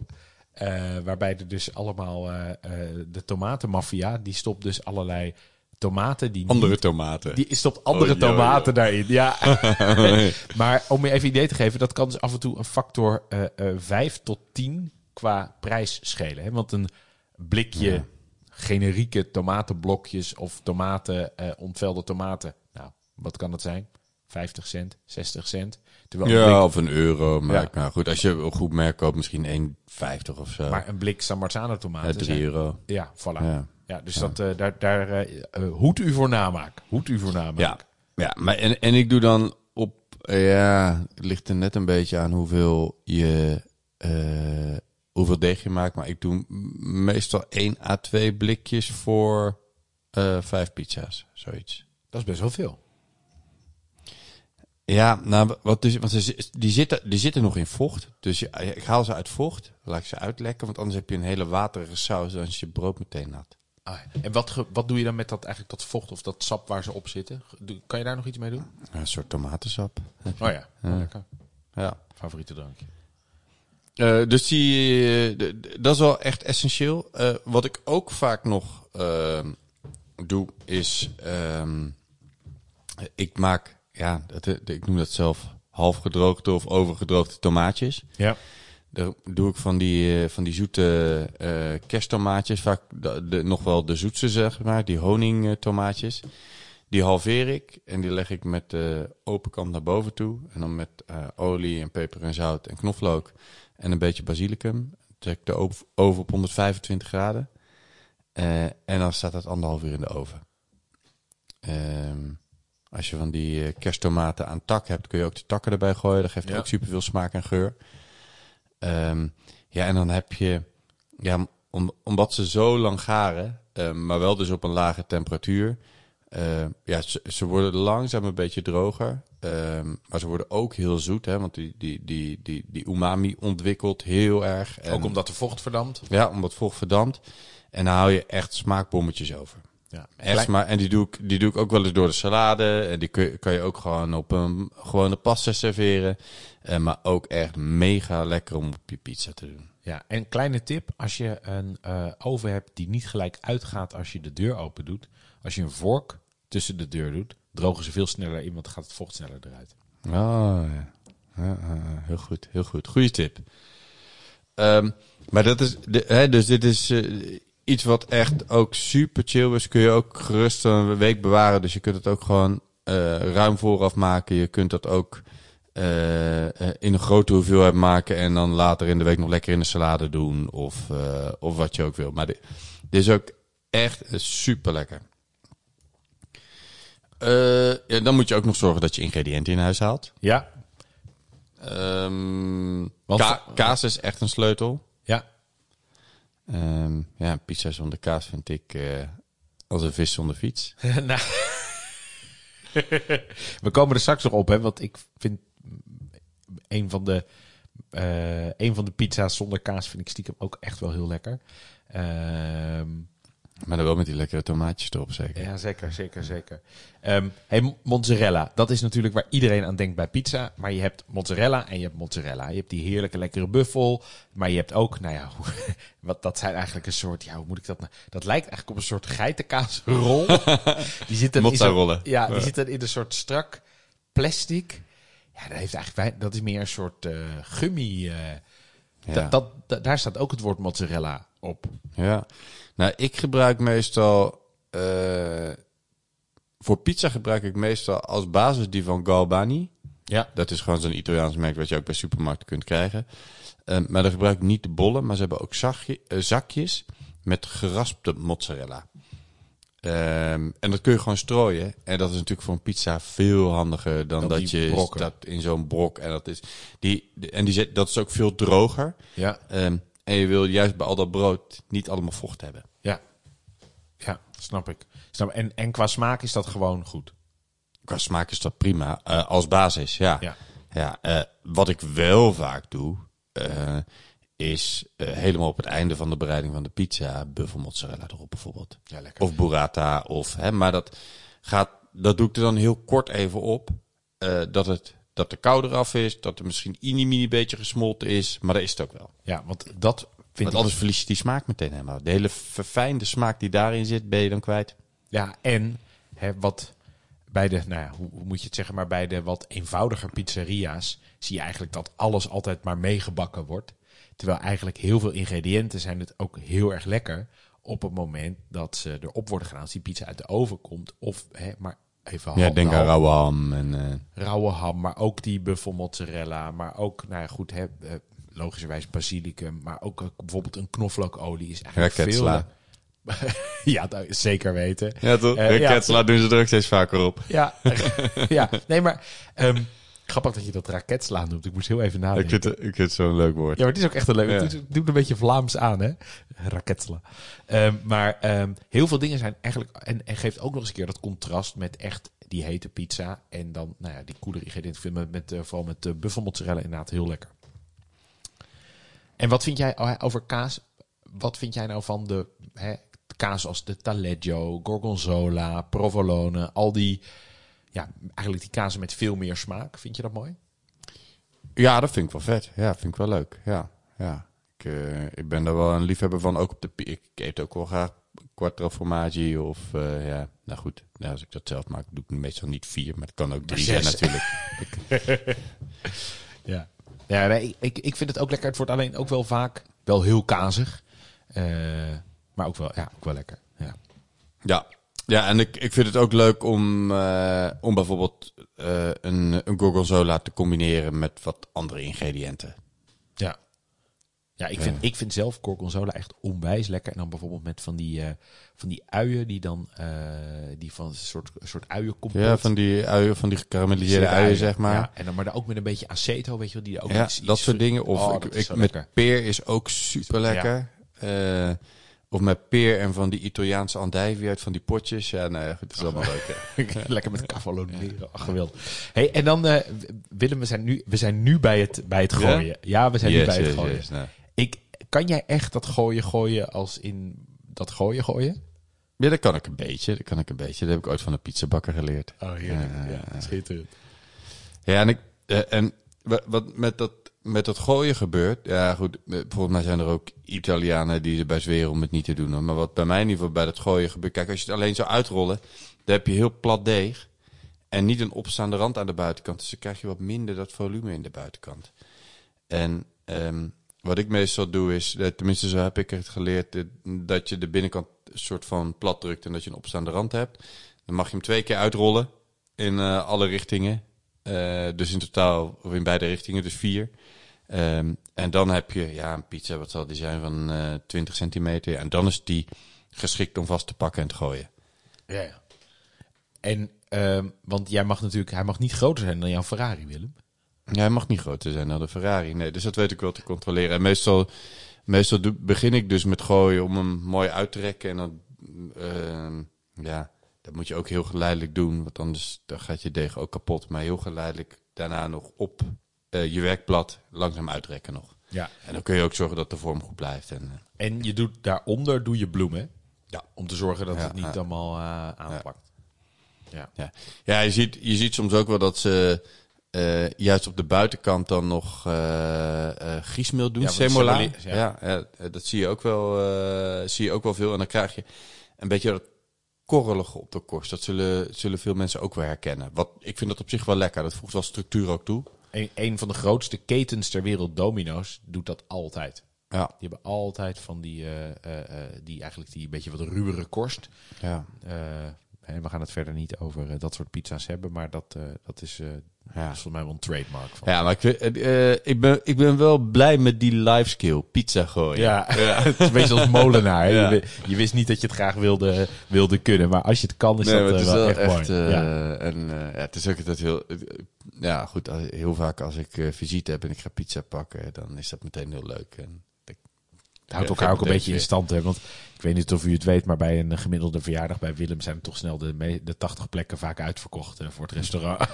eh, waarbij er dus allemaal eh, eh, de tomatenmafia, die stopt dus allerlei tomaten die niet Andere tomaten. die stopt andere Oh, tomaten daarin. Ja. maar om je even een idee te geven, dat kan dus af en toe een factor eh eh 5 tot 10 qua prijs schelen. Hè? Want een blikje Ja. generieke tomatenblokjes of tomaten, ontvelde tomaten. Nou, wat kan dat zijn? 50 cent, 60 cent. Terwijl een Ja, blik, of een euro. Maar Ja. nou goed, als je een goed merk koopt, misschien 1,50 of zo. maar een blik San Marzano Ja, tomaten 3 zijn- euro. Ja, voilà. Ja. Ja. dus Dat, eh, daar, daar eh, hoed u voor namaak. Hoed u voor namaak. Ja, ja maar en, en ik doe dan op, ja, het ligt er net een beetje aan hoeveel je, hoeveel deeg je maakt. Maar ik doe meestal 1 à 2 blikjes voor vijf pizza's, zoiets. Dat is best wel veel. Ja, nou, wat dus, want ze, die, zitten, die zitten nog in vocht. Dus je, ik haal ze uit vocht, laat ik ze uitlekken. Want anders heb je een hele waterige saus, dan is je brood meteen nat. Ah, ja. en wat, ge- wat doe je dan met dat, eigenlijk dat vocht of dat sap waar ze op zitten? Kan je daar nog iets mee doen? Een soort tomatensap. Oh ja, lekker. Ja. Favoriete drankje. Eh, dus die, eh, dat is wel echt essentieel. Eh, wat ik ook vaak nog doe, is ehm, ik maak, ja, dat, eh, ik noem dat zelf half gedroogde of overgedroogde tomaatjes. Ja. Daar doe ik van die, eh, van die zoete eh kersttomaatjes, vaak de, de- nog wel de zoetste zeg maar, die honingtomaatjes. Die halveer ik en die leg ik met de open kant naar boven toe. En dan met eh, olie en peper en zout en knoflook en een beetje basilicum. Ik de ov- oven op 125 graden. Eh, en dan staat dat anderhalf uur in de oven. Ehm, als je van die eh, kersttomaten aan tak hebt, kun je ook de takken erbij gooien. Dat geeft Ja. ook superveel smaak en geur. Ehm, ja, en dan heb je, ja, om, omdat ze zo lang garen, eh, maar wel dus op een lage temperatuur. eh, ja, ze, ze worden langzaam een beetje droger. ehm, maar ze worden ook heel zoet, hè, want die, die, die, die, die umami ontwikkelt heel erg. En, Ook omdat de vocht verdampt. Ja, omdat vocht verdampt. En dan hou je echt smaakbommetjes over. Ja. Echt smaak, en die doe, ik, die doe ik ook wel eens door de salade. En die kun, kan je ook gewoon op een gewone pasta serveren. Eh, maar ook echt mega lekker om op je pizza te doen. Ja, en kleine tip, als je een eh, oven hebt die niet gelijk uitgaat als je de deur open doet. Als je een vork tussen de deur doet, drogen ze veel sneller in, want gaat het vocht sneller eruit. Oh, ja. Ja, ja, ja. heel goed, heel goed. Goeie tip. Ehm, maar dat is, de, hè, dus dit is eh, iets wat echt ook super chill is. Kun je ook gerust een week bewaren. Dus je kunt het ook gewoon eh, ruim vooraf maken. Je kunt dat ook eh, eh, in een grote hoeveelheid maken. En dan later in de week nog lekker in de salade doen. Of, of wat je ook wil. Maar dit, dit is ook echt super lekker. ja, dan moet je ook nog zorgen dat je ingrediënten in huis haalt. Ja, Ehm, Want- ka- kaas is echt een sleutel. Ja. Ehm, ja, pizza zonder kaas vind ik eh, als een vis zonder fiets. nou. We komen er straks nog op, hè, want ik vind een van de, eh, een van de pizza's zonder kaas vind ik stiekem ook echt wel heel lekker. Ehm Maar dan wel met die lekkere tomaatjes erop zeker. Ja, zeker, zeker, zeker. Ehm hey, mozzarella, dat is natuurlijk waar iedereen aan denkt bij pizza. Maar je hebt mozzarella en je hebt mozzarella. Je hebt die heerlijke lekkere buffel. Maar je hebt ook, nou ja, wat, dat zijn eigenlijk een soort, ja, hoe moet ik dat nou? Dat lijkt eigenlijk op een soort geitenkaasrol. die zit dan in. Ja, die Ja. zit dan in een soort strak plastic. Ja, dat heeft eigenlijk, dat is meer een soort eh gummi. eh, Ja. dat, dat, da- daar staat ook het woord mozzarella op. Ja. Nou, ik gebruik meestal... eh, voor pizza gebruik ik meestal als basis die van Galbani. Ja. Dat is gewoon zo'n Italiaans merk wat je ook bij supermarkten kunt krijgen. Ehm, maar dan gebruik ik niet de bollen, maar ze hebben ook zakje, eh, zakjes met geraspte mozzarella. Ehm, en dat kun je gewoon strooien. En dat is natuurlijk voor een pizza veel handiger dan, Dan dat je brokken. dat in zo'n brok. En dat is, die, en die, zet- dat is ook veel droger. Ja. Ehm, en je wil juist bij al dat brood niet allemaal vocht hebben. Ja. Ja, snap ik. Snap, en, en qua smaak is dat gewoon goed. Qua smaak is dat prima. eh, als basis, ja. Ja. ja eh, wat ik wel vaak doe, eh, is helemaal op het einde van de bereiding van de pizza buffelmozzarella erop bijvoorbeeld. Ja, lekker. Of burrata. Of, hè, maar dat, gaat, dat doe ik er dan heel kort even op. dat, het, dat de kou eraf is. Dat er misschien een mini beetje gesmolten is. Maar dat is het ook wel. Ja, want dat vind Want ik... anders verlies je die smaak meteen helemaal. De hele verfijnde smaak die daarin zit, ben je dan kwijt. Ja, en hè, wat bij de, nou ja, hoe, hoe moet je het zeggen, maar bij de wat eenvoudiger pizzeria's zie je eigenlijk dat alles altijd maar meegebakken wordt. Terwijl eigenlijk heel veel ingrediënten zijn het ook heel erg lekker op het moment dat ze erop worden gedaan. Als die pizza uit de oven komt of hè, maar even Ja, denk de aan rauwe ham. En, eh, rauwe ham, maar ook die buffel mozzarella, maar ook, nou ja, goed, hè, eh, logischerwijs basilicum, maar ook eh, bijvoorbeeld een knoflookolie is eigenlijk Raketsla. veel... ja, dat zeker weten. Ja, toch? Ja. Doen ze er ook steeds vaker op. Ja, ja. nee, maar ehm, grappig dat je dat raketsla noemt. Ik moest heel even Ik nadenken. vind, het, ik vind het zo'n leuk woord. Ja, maar het is ook echt een leuk. Ja. Het, doet- een beetje Vlaams aan, hè? Raketsla. Ehm, maar ehm, heel veel dingen zijn eigenlijk. En, en geeft ook nog eens een keer dat contrast met echt die hete pizza. En dan, nou ja, die koelere ingrediënten. Ik met, met, eh, vooral met uh, buffelmozzarella inderdaad heel lekker. En wat vind jij oh, over kaas? Wat vind jij nou van de hè, kaas als de taleggio, gorgonzola, provolone, al die. Ja, eigenlijk die kazen met veel meer smaak. Vind je dat mooi? Ja, dat vind ik wel vet. Ja, vind ik wel leuk. Ja, ja. Ik, eh, ik ben daar wel een liefhebber van. Ook op de, ik eet ook wel graag quattro formaggi of eh, ja, nou goed. Ja, als ik dat zelf maak, doe ik meestal niet vier, maar het kan ook drie zijn natuurlijk. Ja, ja nee, ik, ik vind het ook lekker. Het wordt alleen ook wel vaak wel heel kazig. Eh, maar ook wel, ja, ook wel lekker. Ja. Ja, ja en ik, ik vind het ook leuk om, eh, om bijvoorbeeld eh, een, een gorgonzola te combineren met wat andere ingrediënten. Ja. Ja, ik vind, ik vind zelf gorgonzola echt onwijs lekker. En dan bijvoorbeeld met van die, eh, van die uien die dan, die van een soort, soort uienkompot. Ja, van die uien, van die gekarameliseerde uien, zeg maar. Ja, en dan maar dan ook met een beetje aceto, weet je wel, die ook Ja, iets- dat iets- soort dingen. Of Oh, ik, met lekker. peer is ook super lekker. Of met peer en van die Italiaanse andijvie uit van die potjes. Ja, nee, goed, dat is allemaal leuk. hè. Lekker met cavoloneren. Ach, geweldig. Hey, en dan, eh, Willem, we zijn nu, we zijn nu bij het, bij het Ja? gooien. Ja, we zijn nu Yes, bij het gooien. yes, nou. Ik, kan jij echt dat gooien gooien als in dat gooien gooien? Ja, dat kan ik een beetje. Dat kan ik een beetje. Dat heb ik ooit van een pizzabakker geleerd. Oh, heerlijk. Ja, schitterend. Ja, en, ik, eh, en wa- wat met dat, met dat gooien gebeurt... Ja, goed, eh, volgens mij zijn er ook Italianen die erbij zweren om het niet te doen. Maar wat bij mij in ieder geval bij dat gooien gebeurt... Kijk, als je het alleen zou uitrollen, dan heb je heel plat deeg. En niet een opstaande rand aan de buitenkant. Dus dan krijg je wat minder dat volume in de buitenkant. En ehm, wat ik meestal doe is, eh, tenminste zo heb ik het geleerd, eh, dat je de binnenkant een soort van plat drukt en dat je een opstaande rand hebt. Dan mag je hem twee keer uitrollen in alle richtingen. Dus in totaal, of in beide richtingen, dus vier. Ehm, en dan heb je ja, een pizza, wat zal die zijn, van eh 20 centimeter. En dan is die geschikt om vast te pakken en te gooien. Ja, ja. En, ehm, want jij mag natuurlijk, hij mag niet groter zijn dan jouw Ferrari, Willem. Ja, hij mag niet groter zijn dan de Ferrari. Nee, dus dat weet ik wel te controleren. En meestal, meestal begin ik dus met gooien om hem mooi uit te rekken. En dan, ehm, ja, dat moet je ook heel geleidelijk doen. Want anders dan gaat je deeg ook kapot. Maar heel geleidelijk daarna nog op eh, je werkblad langzaam uitrekken nog. Ja. En dan kun je ook zorgen dat de vorm goed blijft. En, eh, En je doet daaronder doe je bloemen. Ja. Om te zorgen dat Ja, het niet ja. allemaal eh, aanpakt. Ja. Ja, ja je, ziet, je ziet soms ook wel dat ze juist op de buitenkant dan nog eh griesmeel doen. Semola. Ja. dat zie je, ook wel, zie je ook wel veel. En dan krijg je een beetje dat korrelige op de korst. Dat zullen, zullen veel mensen ook wel herkennen. Wat, ik vind dat op zich wel lekker. Dat voegt wel structuur ook toe. Een, een van de grootste ketens ter wereld, Domino's, doet dat altijd. Ja, Die hebben altijd van die, eh, eh, eh, die eigenlijk die beetje wat ruwere korst. ja. En we gaan het verder niet over eh, dat soort pizza's hebben, maar dat, eh, dat, is, eh, is volgens mij wel een trademark van. ja maar ik, eh, ik, ben, ik ben wel blij met die life skill. Pizza gooien. Ja, het is een beetje als molenaar. Ja. Je, je wist niet dat je het graag wilde, wilde kunnen, maar als je het kan, is Nee, dat het is wel, echt, echt. mooi. ja. En ja, het is ook dat heel. ja, goed. Heel vaak als ik visite heb en ik ga pizza pakken, dan is dat meteen heel leuk. En Het houdt elkaar ook een beetje in stand. Hè? Want ik weet niet of u het weet, maar bij een gemiddelde verjaardag bij Willem zijn toch snel de, de 80 plekken vaak uitverkocht eh, voor het restaurant.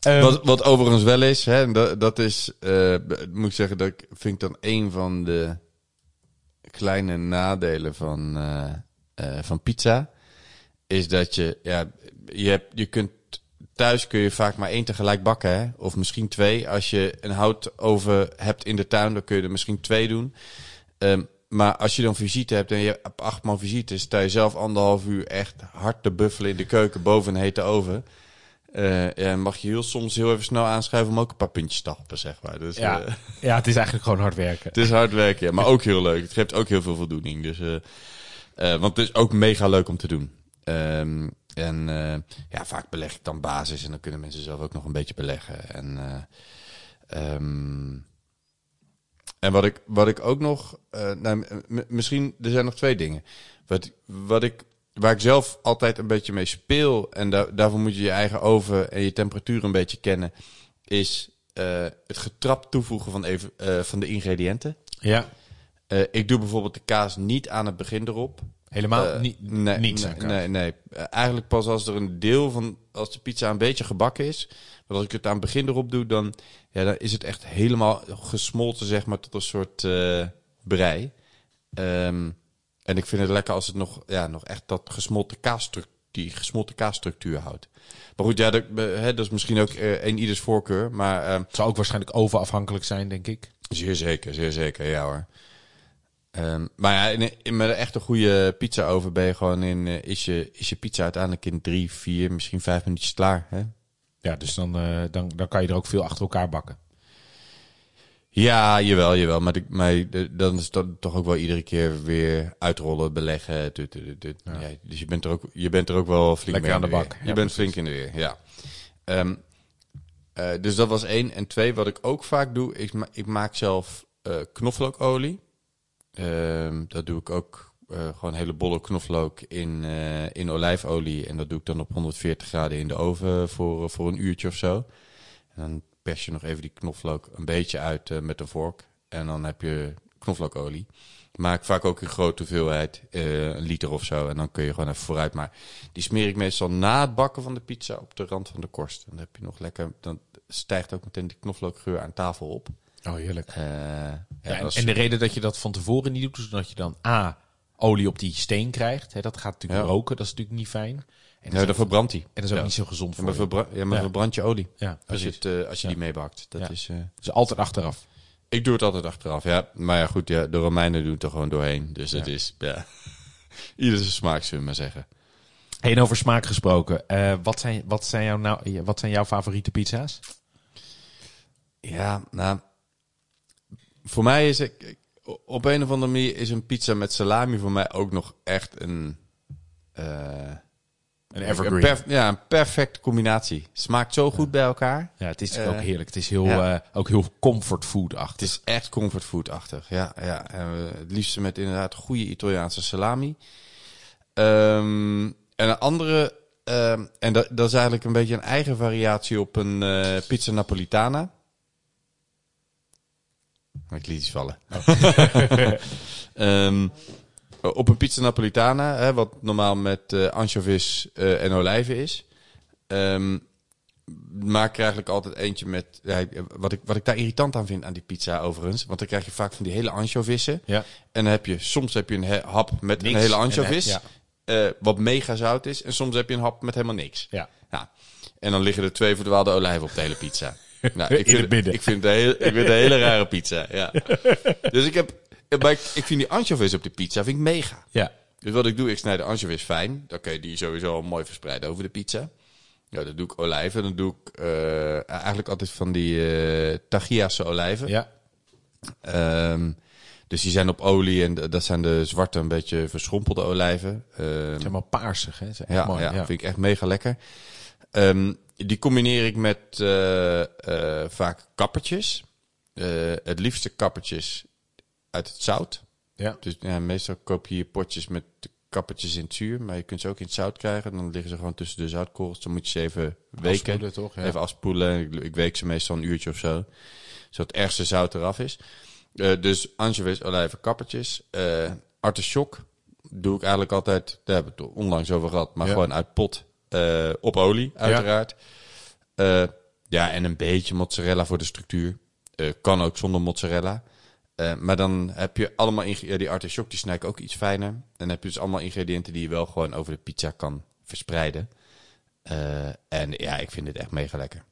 Ehm, wat, wat overigens wel is, hè, dat, dat is, eh, moet ik zeggen, dat ik, vind ik dan een van de kleine nadelen van, eh, van pizza. Is dat je, ja, je, hebt, je kunt, thuis kun je vaak maar één tegelijk bakken, hè? of misschien twee. Als je een houtoven hebt in de tuin, dan kun je er misschien twee doen. Ehm, maar als je dan visite hebt en je hebt acht man visite, sta je zelf anderhalf uur echt hard te buffelen in de keuken boven een hete oven. Eh, ja, mag je heel soms heel even snel aanschuiven om ook een paar puntjes te happen, zeg maar. Dus, ja, eh, ja, het is eigenlijk gewoon hard werken. het is hard werken, ja, maar ook heel leuk. Het geeft ook heel veel voldoening. Dus, eh, eh, want het is ook mega leuk om te doen. Ehm, en eh, ja, vaak beleg ik dan basis en dan kunnen mensen zelf ook nog een beetje beleggen. En, eh, ehm, en wat ik, wat ik ook nog, eh, nou, misschien, er zijn nog twee dingen. Wat, wat ik, waar ik zelf altijd een beetje mee speel, en da- daarvoor moet je je eigen oven en je temperatuur een beetje kennen, is het getrap toevoegen van, even, van de ingrediënten. Ja, ik doe bijvoorbeeld de kaas niet aan het begin erop. Helemaal niet, nee, niets nee, nee, nee. Eh, eigenlijk pas als er een deel van, als de pizza een beetje gebakken is. Maar als ik het aan het begin erop doe, dan, ja, dan is het echt helemaal gesmolten, zeg maar, tot een soort eh, brei. Ehm, en ik vind het lekker als het nog, ja, nog echt dat gesmolten kaasstructuur, die gesmolten kaasstructuur houdt. Maar goed, ja, dat, hè, dat is misschien ook eh, een ieders voorkeur. Maar ehm, Het zou ook waarschijnlijk ovenafhankelijk zijn, denk ik. Zeer zeker, zeer zeker, ja hoor. Ehm, maar ja, in, in, met een echte goede pizza over ben je gewoon in, eh, is, je, is je pizza uiteindelijk in drie, vier, misschien vijf minuutjes klaar. Hè? Ja, dus dan, eh, dan, dan kan je er ook veel achter elkaar bakken. Ja, jawel, jawel. Maar, de, maar de- dan is dat toch ook wel iedere keer weer uitrollen, beleggen. Ja. Ja, dus je bent, er ook, je bent er ook wel flink Lekker mee aan de bak. Je Ja, bent precies. flink in de weer, ja. Ehm, Eh, dus dat was één. En twee, wat ik ook vaak doe, is ma- ik maak zelf knoflookolie. Ehm, dat doe ik ook eh, gewoon hele bolle knoflook in, eh, in olijfolie. En dat doe ik dan op 140 graden in de oven voor, voor een uurtje of zo. En dan pers je nog even die knoflook een beetje uit eh, met een vork. En dan heb je knoflookolie. Maak vaak ook in grote hoeveelheid, eh, een liter of zo. En dan kun je gewoon even vooruit. Maar die smeer ik meestal na het bakken van de pizza op de rand van de korst. En dan heb je nog lekker, dan stijgt ook meteen die knoflookgeur aan tafel op. Oh, heerlijk. Eh, ja, en, dat is- en de reden dat je dat van tevoren niet doet, is dat je dan A, olie op die steen krijgt. Hè, dat gaat natuurlijk Ja. roken, dat is natuurlijk niet fijn. En ja, dan verbrandt hij. en dat is ook Ja. niet zo gezond voor maar, verbra ja, maar Ja. verbrand je olie. Ja, Als je, het, eh, als je Ja. die meebakt. Dat Ja. is, eh, Dus altijd achteraf. ik doe het altijd achteraf, ja. Maar ja, goed, ja, de Romeinen doen het er gewoon doorheen. Dus het is, ja. Ieder zijn smaak, zullen we maar zeggen. Hey, en over smaak gesproken. eh, wat, zijn, wat, zijn jouw nou, wat zijn jouw favoriete pizza's? Ja, nou... Voor mij is het... Op een of andere manier is een pizza met salami voor mij ook nog echt een... eh, Een evergreen. Een ja, een perfecte combinatie. Smaakt zo goed bij elkaar. ja, het is Eh, ook heerlijk. Het is heel, ja. eh, ook heel comfort food-achtig. Het is echt comfortfood-achtig. Ja, ja. En, het liefste met inderdaad goede Italiaanse salami. Ehm, en een andere... ehm, en dat, dat is eigenlijk een beetje een eigen variatie op een pizza napolitana. Ik liet iets vallen. Ehm, op een pizza napolitana, hè, wat normaal met eh anchovies eh, en olijven is. Ehm, maak ik er eigenlijk altijd eentje met... Ja, wat, ik, wat ik daar irritant aan vind aan die pizza overigens. Want dan krijg je vaak van die hele anchovissen. Ja. En dan heb je, soms heb je een hap met Niks. een hele En, anchovis. eh, wat mega zout is. En soms heb je een hap met helemaal niks. Ja. Ja. En dan liggen er twee verdwaalde olijven op de hele pizza. Nou, ik In vind, het. Ik vind het een, heel, ik vind het een hele rare pizza. Ja. Dus ik heb... Maar ik, ik vind die anchovies op de pizza vind ik mega. Ja. Dus wat ik doe, ik snijd de anchovies fijn. Dan kun je die sowieso al mooi verspreiden over de pizza. Ja, dan doe ik olijven. Dan doe ik eh, eigenlijk altijd van die Tagia's olijven. Ja. Ehm, dus die zijn op olie en dat zijn de zwarte, een beetje verschrompelde olijven. Het is helemaal paarsig. Hè? Het is echt ja, mooi. ja, Ja. vind ik echt mega lekker. Ehm, die combineer ik met eh, eh, vaak kappertjes. Eh, het liefste kappertjes uit het zout. Ja. Dus ja, meestal koop je hier potjes met kappertjes in het zuur. Maar je kunt ze ook in het zout krijgen. Dan liggen ze gewoon tussen de zoutkorrels. Dan moet je ze even weken. Afspoelen, toch? Ja. Even afspoelen. Ik, ik week ze meestal een uurtje of zo. Zodat het ergste zout eraf is. Dus anchovies, olijven, kappertjes. Artichok doe ik eigenlijk altijd... Daar hebben we het onlangs over gehad. Maar Ja. gewoon uit pot eh, op olie, uiteraard. Ja. ja, en een beetje mozzarella voor de structuur. Eh, kan ook zonder mozzarella. Eh, maar dan heb je allemaal... Ja, die artichok die snij ik ook iets fijner. En dan heb je dus allemaal ingrediënten die je wel gewoon over de pizza kan verspreiden. Eh, en ja, ik vind dit echt mega lekker.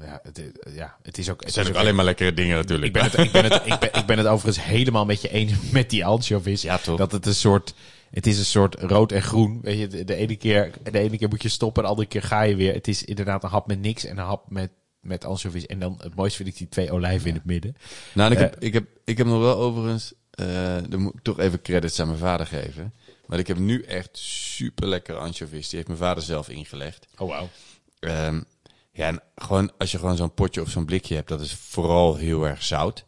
Ja, het, is- ja, het is ook... Het Het zijn ook alleen maar lekkere dingen natuurlijk. ik ben, het, ik, ben het, ik, ben, ik ben het overigens helemaal met je eens met die anchovies. Ja, toch? Dat het een soort... Het is een soort rood en groen. Weet je, de, de ene keer, de ene keer moet je stoppen, de andere keer ga je weer. Het is inderdaad een hap met niks en een hap met, met anchovies. En dan het mooiste vind ik die twee olijven in het midden. Nou, ik, Eh. heb, ik, heb, ik heb nog wel overigens... eh dan moet ik toch even credits aan mijn vader geven. Maar ik heb nu echt super lekkere anchovies. Die heeft mijn vader zelf ingelegd. Oh, wauw. Ehm, ja, en gewoon, als je gewoon zo'n potje of zo'n blikje hebt, dat is vooral heel erg zout.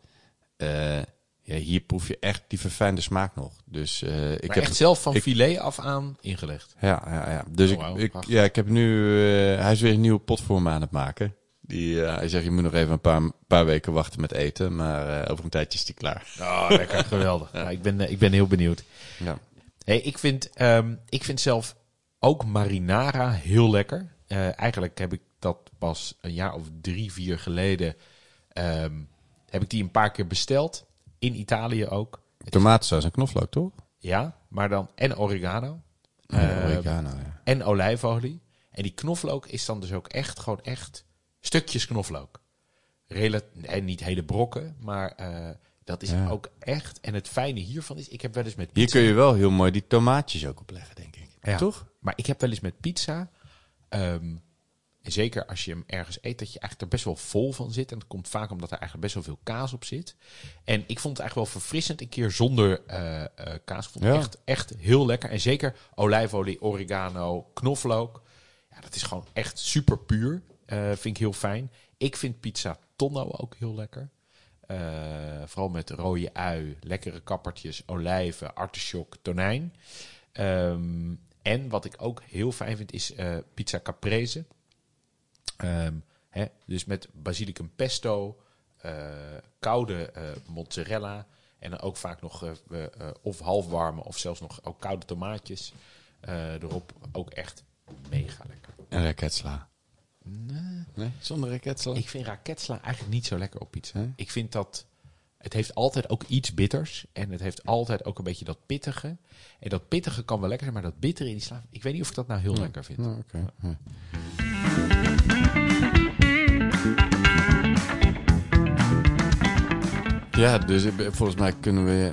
Eh, ja, hier proef je echt die verfijnde smaak nog. Dus eh, ik Maar heb echt zelf van ik- filet af aan ingelegd. Ja, ja, ja. Dus Oh, ik, ja, ik heb nu... eh, hij is weer een nieuwe pot voor me aan het maken. Die, eh, hij zegt, je moet nog even een paar, paar weken wachten met eten. Maar over een tijdje is die klaar. Oh, lekker. Geweldig. Ja, ik, ben, ik ben heel benieuwd. Ja. Hey, ik, vind, ehm, ik vind zelf ook marinara heel lekker. Eigenlijk heb ik dat pas een jaar of drie, vier geleden... ehm, heb ik die een paar keer besteld. In Italië ook. Tomatensaus en knoflook, toch? Ja, maar dan en oregano. Ehm, oregano, ja. en olijfolie. En die knoflook is dan dus ook echt gewoon echt stukjes knoflook. Rela en niet hele brokken, maar eh, dat is Ja. ook echt. En het fijne hiervan is, ik heb wel eens met Hier pizza... kun je wel heel mooi die tomaatjes ook opleggen, denk ik. Ja. Toch? Maar ik heb wel eens met pizza, ehm, en zeker als je hem ergens eet, dat je eigenlijk er best wel vol van zit. En dat komt vaak omdat er eigenlijk best wel veel kaas op zit. En ik vond het eigenlijk wel verfrissend een keer zonder eh, eh, kaas. Ik vond het Ja. echt, echt heel lekker. En zeker olijfolie, oregano, knoflook. Ja, dat is gewoon echt super puur. Eh, vind ik heel fijn. Ik vind pizza tonno ook heel lekker. Vooral met rode ui, lekkere kappertjes, olijven, artichok, tonijn. Ehm, en wat ik ook heel fijn vind is pizza caprese. Ehm, hè, dus met basilicum pesto, eh, koude eh, mozzarella en dan ook vaak nog eh, of halfwarme of zelfs nog ook koude tomaatjes erop. Ook echt mega lekker. En raketsla. Nee, zonder raketsla. Ik vind raketsla eigenlijk niet zo lekker op pizza. Nee? Ik vind dat het heeft altijd ook iets bitters en het heeft altijd ook een beetje dat pittige. En dat pittige kan wel lekker zijn, maar dat bittere in die sla, ik weet niet of ik dat nou heel lekker vind. Nou, oké. Ja. Ja, dus volgens mij kunnen we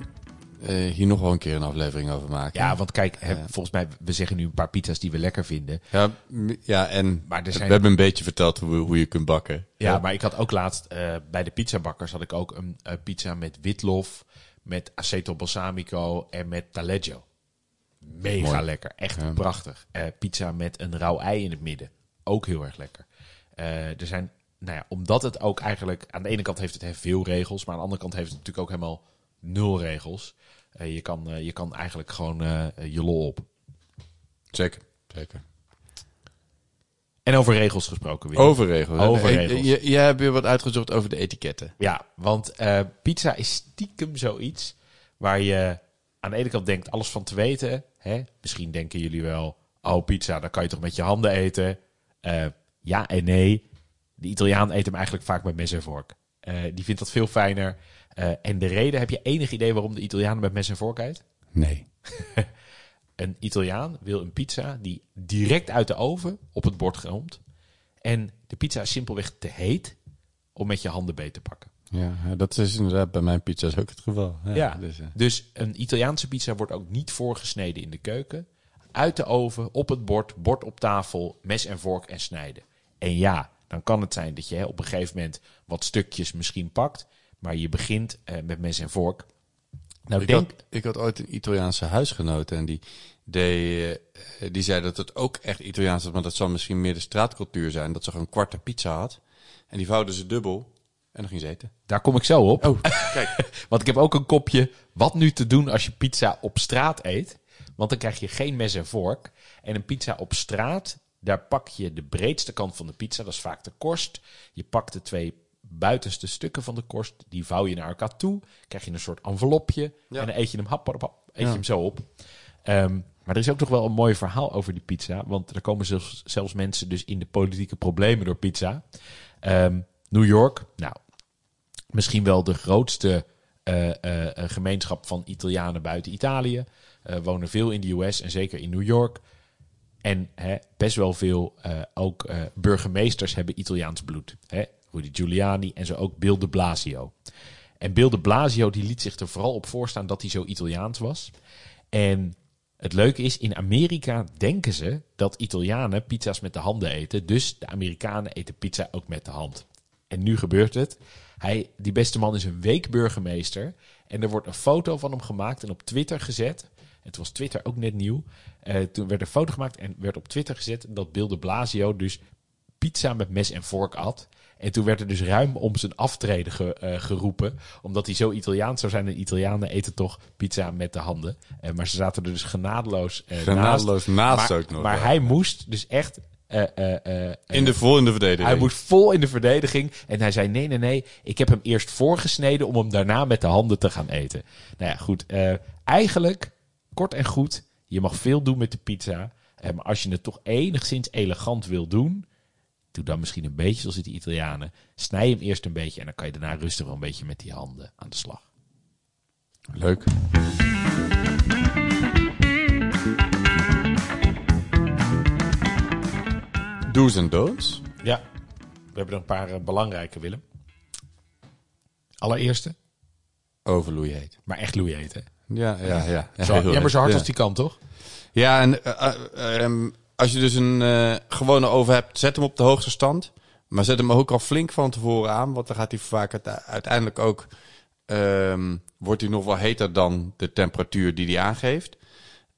eh, hier nog wel een keer een aflevering over maken. Ja, want kijk, hè, volgens mij, we zeggen nu een paar pizza's die we lekker vinden. Ja, ja en Maar er zijn- we hebben een beetje verteld hoe, hoe je kunt bakken. Ja, maar ik had ook laatst eh, bij de pizzabakkers had ik ook een eh, pizza met witlof, met aceto balsamico en met taleggio. Mega Mooi. lekker, echt Ja. prachtig. Pizza met een rauw ei in het midden, ook heel erg lekker. Eh, er zijn, nou ja, omdat het ook eigenlijk aan de ene kant heeft het heel veel regels, maar aan de andere kant heeft het natuurlijk ook helemaal nul regels. Eh, je, kan, eh, je kan eigenlijk gewoon je lol op. Zeker, zeker. En over regels gesproken weer. Over regels. Over regels. Je, jij hebt weer wat uitgezocht over de etiketten. Ja, want pizza is stiekem zoiets waar je aan de ene kant denkt alles van te weten. Hè? Misschien denken jullie wel, oh pizza, dan kan je toch met je handen eten? Eh, ja en nee. De Italiaan eet hem eigenlijk vaak met mes en vork. Eh, die vindt dat veel fijner. Eh, en de reden, heb je enig idee waarom de Italiaan met mes en vork eet? Nee. Een Italiaan wil een pizza die direct uit de oven op het bord komt. En de pizza is simpelweg te heet om met je handen beet te pakken. Ja, dat is inderdaad bij mijn pizza's ook het geval. Ja, Ja, Dus, dus een Italiaanse pizza wordt ook niet voorgesneden in de keuken. Uit de oven, op het bord, bord op tafel, mes en vork en snijden. En ja, dan kan het zijn dat je hè, op een gegeven moment wat stukjes misschien pakt. Maar je begint eh, met mes en vork. Nou, ik, denk, had, ik had ooit een Italiaanse huisgenoot en die, die, eh, die zei dat het ook echt Italiaans was, maar dat zal misschien meer de straatcultuur zijn. Dat ze gewoon een kwarte pizza had en die vouwde ze dubbel en dan ging ze eten. daar kom ik zo op. Oh, kijk. Want ik heb ook een kopje wat nu te doen als je pizza op straat eet. Want dan krijg je geen mes en vork. En een pizza op straat, daar pak je de breedste kant van de pizza. Dat is vaak de korst. Je pakt de twee buitenste stukken van de korst. Die vouw je naar elkaar toe. Krijg je een soort envelopje. Ja. En dan eet je hem, hap, hap, hap, eet je hem zo op. Ehm, maar er is ook nog wel een mooi verhaal over die pizza. Want er komen zelfs, zelfs mensen dus in de politieke problemen door pizza. Ehm, New York, nou, misschien wel de grootste eh, eh, eh, gemeenschap van Italianen buiten Italië. Eh, wonen veel in de US en zeker in New York. En hè, best wel veel eh, ook eh, burgemeesters hebben Italiaans bloed. Hè? Rudy Giuliani en zo ook Bill de Blasio. En Bill de Blasio die liet zich er vooral op voorstaan dat hij zo Italiaans was. En het leuke is, in Amerika denken ze dat Italianen pizza's met de handen eten. Dus de Amerikanen eten pizza ook met de hand. En nu gebeurt het. Hij, die beste man is een week burgemeester. En er wordt een foto van hem gemaakt en op Twitter gezet. Het was Twitter ook net nieuw. Eh, toen werd een foto gemaakt en werd op Twitter gezet dat Bill de Blasio dus pizza met mes en vork at. En toen werd er dus ruim om zijn aftreden ge- eh, geroepen. Omdat hij zo Italiaans zou zijn. En Italianen eten toch pizza met de handen. Eh, maar ze zaten er dus genadeloos, Genadeloos naast Maar, ook nog. maar ja. hij moest dus echt... in de vol in de verdediging. hij moest vol in de verdediging. En hij zei: Nee, nee, nee. Ik heb hem eerst voorgesneden om hem daarna met de handen te gaan eten. Nou ja, goed. eigenlijk, kort en goed. Je mag veel doen met de pizza. Eh, maar als je het toch enigszins elegant wil doen. Doe dan misschien een beetje zoals die Italianen. Snij hem eerst een beetje. En dan kan je daarna rustig wel een beetje met die handen aan de slag. Leuk. Do's en don'ts. Ja, we hebben er een paar eh, belangrijke, Willem. Allereerste, Overloei heet. maar echt Louis eten. Ja, ja, ja. Zo, ja, maar zo hard als die kan, toch? Ja, en eh, eh, ehm, als je dus een eh, gewone oven hebt, zet hem op de hoogste stand. Maar zet hem ook al flink van tevoren aan, want dan gaat hij vaak uite- uiteindelijk ook... ehm, wordt hij nog wel heter dan de temperatuur die hij aangeeft.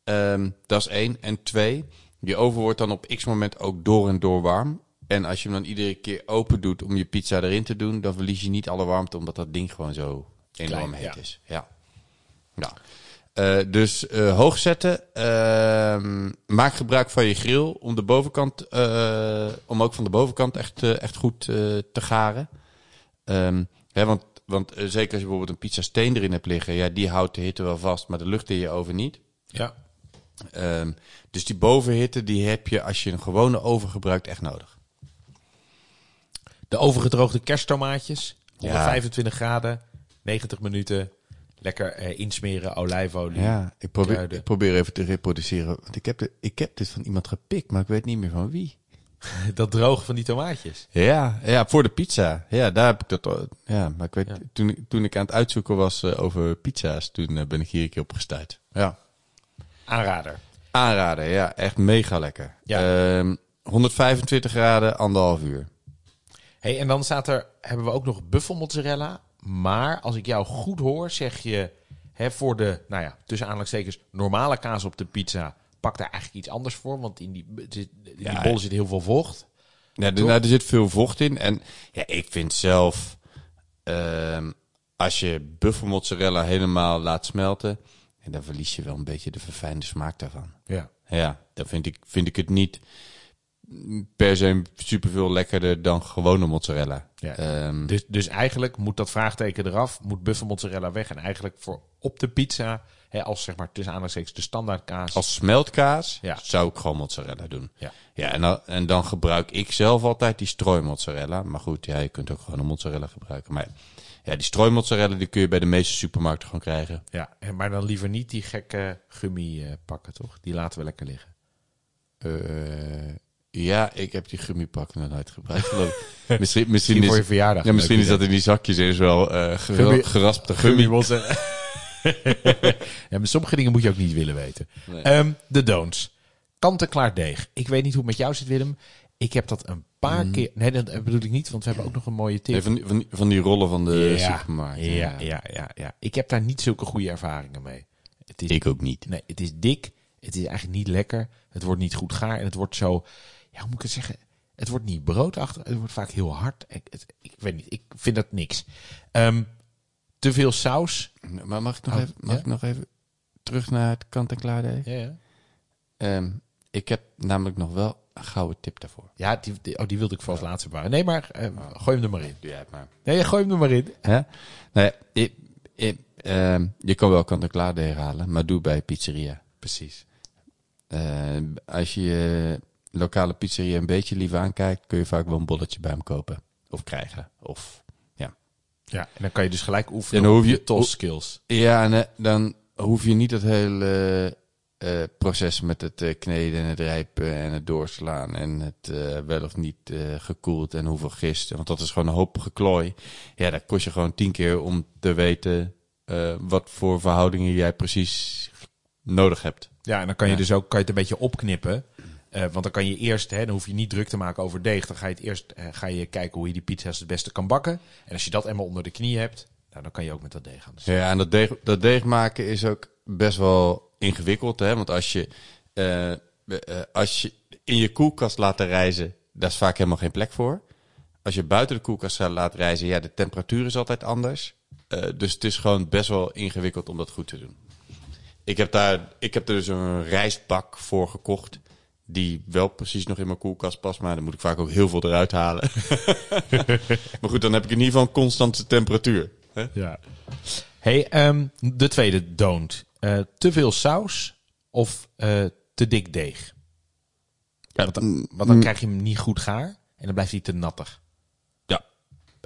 Ehm, dat is één. En twee, je oven wordt dan op x moment ook door en door warm. En als je hem dan iedere keer open doet om je pizza erin te doen, dan verlies je niet alle warmte, omdat dat ding gewoon zo enorm Klein, heet ja. is. Ja. Ja. Eh, dus eh, hoog zetten. Ehm, maak gebruik van je grill om de bovenkant, eh, om ook van de bovenkant echt, echt goed te garen. Ehm, hè, want want zeker als je bijvoorbeeld een pizza steen erin hebt liggen, ja, die houdt de hitte wel vast, maar de lucht in je oven niet. Ja. Ehm, dus die bovenhitte, die heb je als je een gewone oven gebruikt echt nodig. De overgedroogde kersttomaatjes. 125 graden, 90 minuten. Lekker eh, insmeren, olijfolie. Ja, ik probeer, Kruiden. ik probeer even te reproduceren. Want ik heb, de, ik heb dit van iemand gepikt, maar ik weet niet meer van wie. Dat drogen van die tomaatjes. Ja, ja voor de pizza. Ja, daar heb ik dat. al- Ja, maar ik weet, toen, ik- toen ik aan het uitzoeken was eh, over pizza's, toen eh, ben ik hier een keer op gestuurd. Ja. Aanrader. Aanraden, ja, echt mega lekker. Ja. Ehm, 125 graden, anderhalf uur. Hey, en dan staat er, hebben we ook nog buffelmozzarella. Maar als ik jou goed hoor, zeg je hè, voor de, nou ja, tussen aanhalingstekens, normale kaas op de pizza. Pak daar eigenlijk iets anders voor, want in die, in die Ja, bol zit heel veel vocht. Ja, er, nou, er zit veel vocht in. En ja, ik vind zelf, ehm, als je buffelmozzarella helemaal laat smelten, en dan verlies je wel een beetje de verfijnde smaak daarvan. Ja. Ja, dan vind ik, vind ik het niet per se superveel lekkerder dan gewone mozzarella. Ja. Ehm, Dus, dus eigenlijk moet dat vraagteken eraf, moet buffelmozzarella weg. En eigenlijk voor op de pizza, hè, als zeg maar tussen aanhalingstekens de standaard kaas. als smeltkaas Ja. zou ik gewoon mozzarella doen. Ja. Ja, en dan, en dan gebruik ik zelf altijd die strooimozzarella. Maar goed, ja, je kunt ook gewoon een mozzarella gebruiken. Maar ja, die strooimozzarella die kun je bij de meeste supermarkten gewoon krijgen. Ja, maar dan liever niet die gekke gummi pakken, toch? Die laten we lekker liggen. Eh, ja, ik heb die gummipak nog nooit gebruikt. misschien misschien, Misschien voor je is, verjaardag. ja, misschien is dat in die zakjes is wel eh Gummi- geraspte mozzarella. ja, maar sommige dingen moet je ook niet willen weten. Nee. Ehm, de don'ts. Kant-en-klaar deeg. Ik weet niet hoe het met jou zit, Willem. Ik heb dat een paar keer... Nee, dat bedoel ik niet, want we hebben ook nog een mooie tip. Nee, van, die, van, die, van die rollen van de ja, supermarkt. ja, ja, ja, ja. Ik heb daar niet zulke goede ervaringen mee. Het is, Ik ook niet. Nee, het is dik. Het is eigenlijk niet lekker. Het wordt niet goed gaar. En het wordt zo... Ja, hoe moet ik het zeggen? Het wordt niet broodachtig. Het wordt vaak heel hard. Ik, het, ik weet niet. Ik vind dat niks. Ehm, te veel saus. Maar mag ik nog, Oh, even, mag ja? ik nog even terug naar het kant-en-klaar deeg? Ja, ja. Ehm, ik heb namelijk nog wel een gouden tip daarvoor. Ja, die, die- oh, die wilde ik voor als laatste bewaren. Nee, maar eh, gooi hem er maar in. Doe jij het maar. Nee, gooi hem er maar in. Hè? Nee, ik, ik, ehm, je kan wel kant-en-klaar deeg halen, maar doe bij pizzeria. Precies. Als je lokale pizzeria een beetje lief aankijkt, kun je vaak wel een bolletje bij hem kopen. Of krijgen. Of, ja. Ja, en dan kan je dus gelijk oefenen En dan hoef je tos skills. Ja, en eh, dan hoef je niet het hele eh, proces met het eh, kneden en het rijpen en het doorslaan en het wel of niet gekoeld en hoeveel gist. Want dat is gewoon een hoop geklooi. Ja, dat kost je gewoon tien keer om te weten wat voor verhoudingen jij precies nodig hebt. Ja, en dan kan je Ja. dus ook kan je het een beetje opknippen. Eh, want dan kan je eerst, hè, dan hoef je niet druk te maken over deeg. Dan ga je het eerst eh, ga je kijken hoe je die pizza's het beste kan bakken. En als je dat eenmaal onder de knie hebt, nou, dan kan je ook met dat deeg aan slag. Ja, en dat deeg, dat deeg maken is ook best wel ingewikkeld. Hè? Want als je, eh, als je in je koelkast laat reizen, daar is vaak helemaal geen plek voor. Als je buiten de koelkast laat reizen, ja, de temperatuur is altijd anders. Dus het is gewoon best wel ingewikkeld om dat goed te doen. Ik heb, daar, ik heb er dus een rijstbak voor gekocht. Die wel precies nog in mijn koelkast past. Maar dan moet ik vaak ook heel veel eruit halen. maar goed, dan heb ik in ieder geval een constante temperatuur. Hè? Ja. Hey, ehm, de tweede don't. Eh, te veel saus of eh, te dik deeg? Ja, Want dan, want dan krijg je hem niet goed gaar en dan blijft hij te nattig. Ja,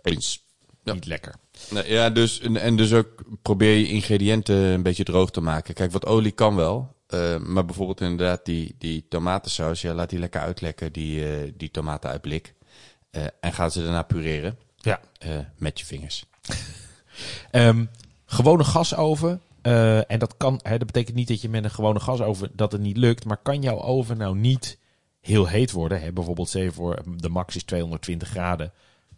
eens. Ja. Niet lekker. Nee, ja, dus, en, en dus ook probeer je ingrediënten een beetje droog te maken. Kijk, wat olie kan wel. Eh, maar bijvoorbeeld inderdaad die, die tomatensaus, ja, laat die lekker uitlekken, die, eh, die tomaten uit blik. Eh, en ga ze daarna pureren Ja. met je vingers. Ehm, gewone gasoven. en dat kan, hè, dat betekent niet dat je met een gewone gasoven dat het niet lukt. Maar kan jouw oven nou niet heel heet worden? Hè? Bijvoorbeeld, zeg voor de max is 220 graden.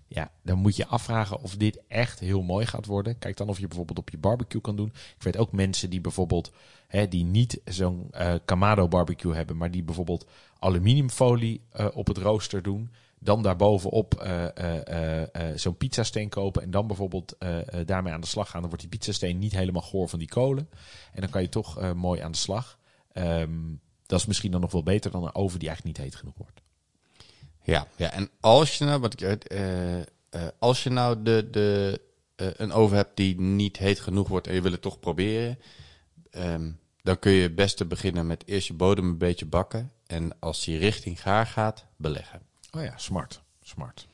Ja, dan moet je afvragen of dit echt heel mooi gaat worden. Kijk dan of je bijvoorbeeld op je barbecue kan doen. Ik weet ook mensen die bijvoorbeeld die niet zo'n eh Kamado barbecue hebben, maar die bijvoorbeeld aluminiumfolie eh, op het rooster doen. Dan daarbovenop eh, zo'n pizzasteen kopen. En dan bijvoorbeeld daarmee aan de slag gaan. Dan wordt die pizzasteen niet helemaal goor van die kolen. En dan kan je toch mooi aan de slag. Ehm, dat is misschien dan nog wel beter dan een oven die eigenlijk niet heet genoeg wordt. Ja, ja, en als je nou, wat ik, als je nou de, de, een oven hebt die niet heet genoeg wordt en je wil het toch proberen, ehm, dan kun je het beste beginnen met eerst je bodem een beetje bakken. En als die richting gaar gaat, beleggen. Oh ja, smart. Smart.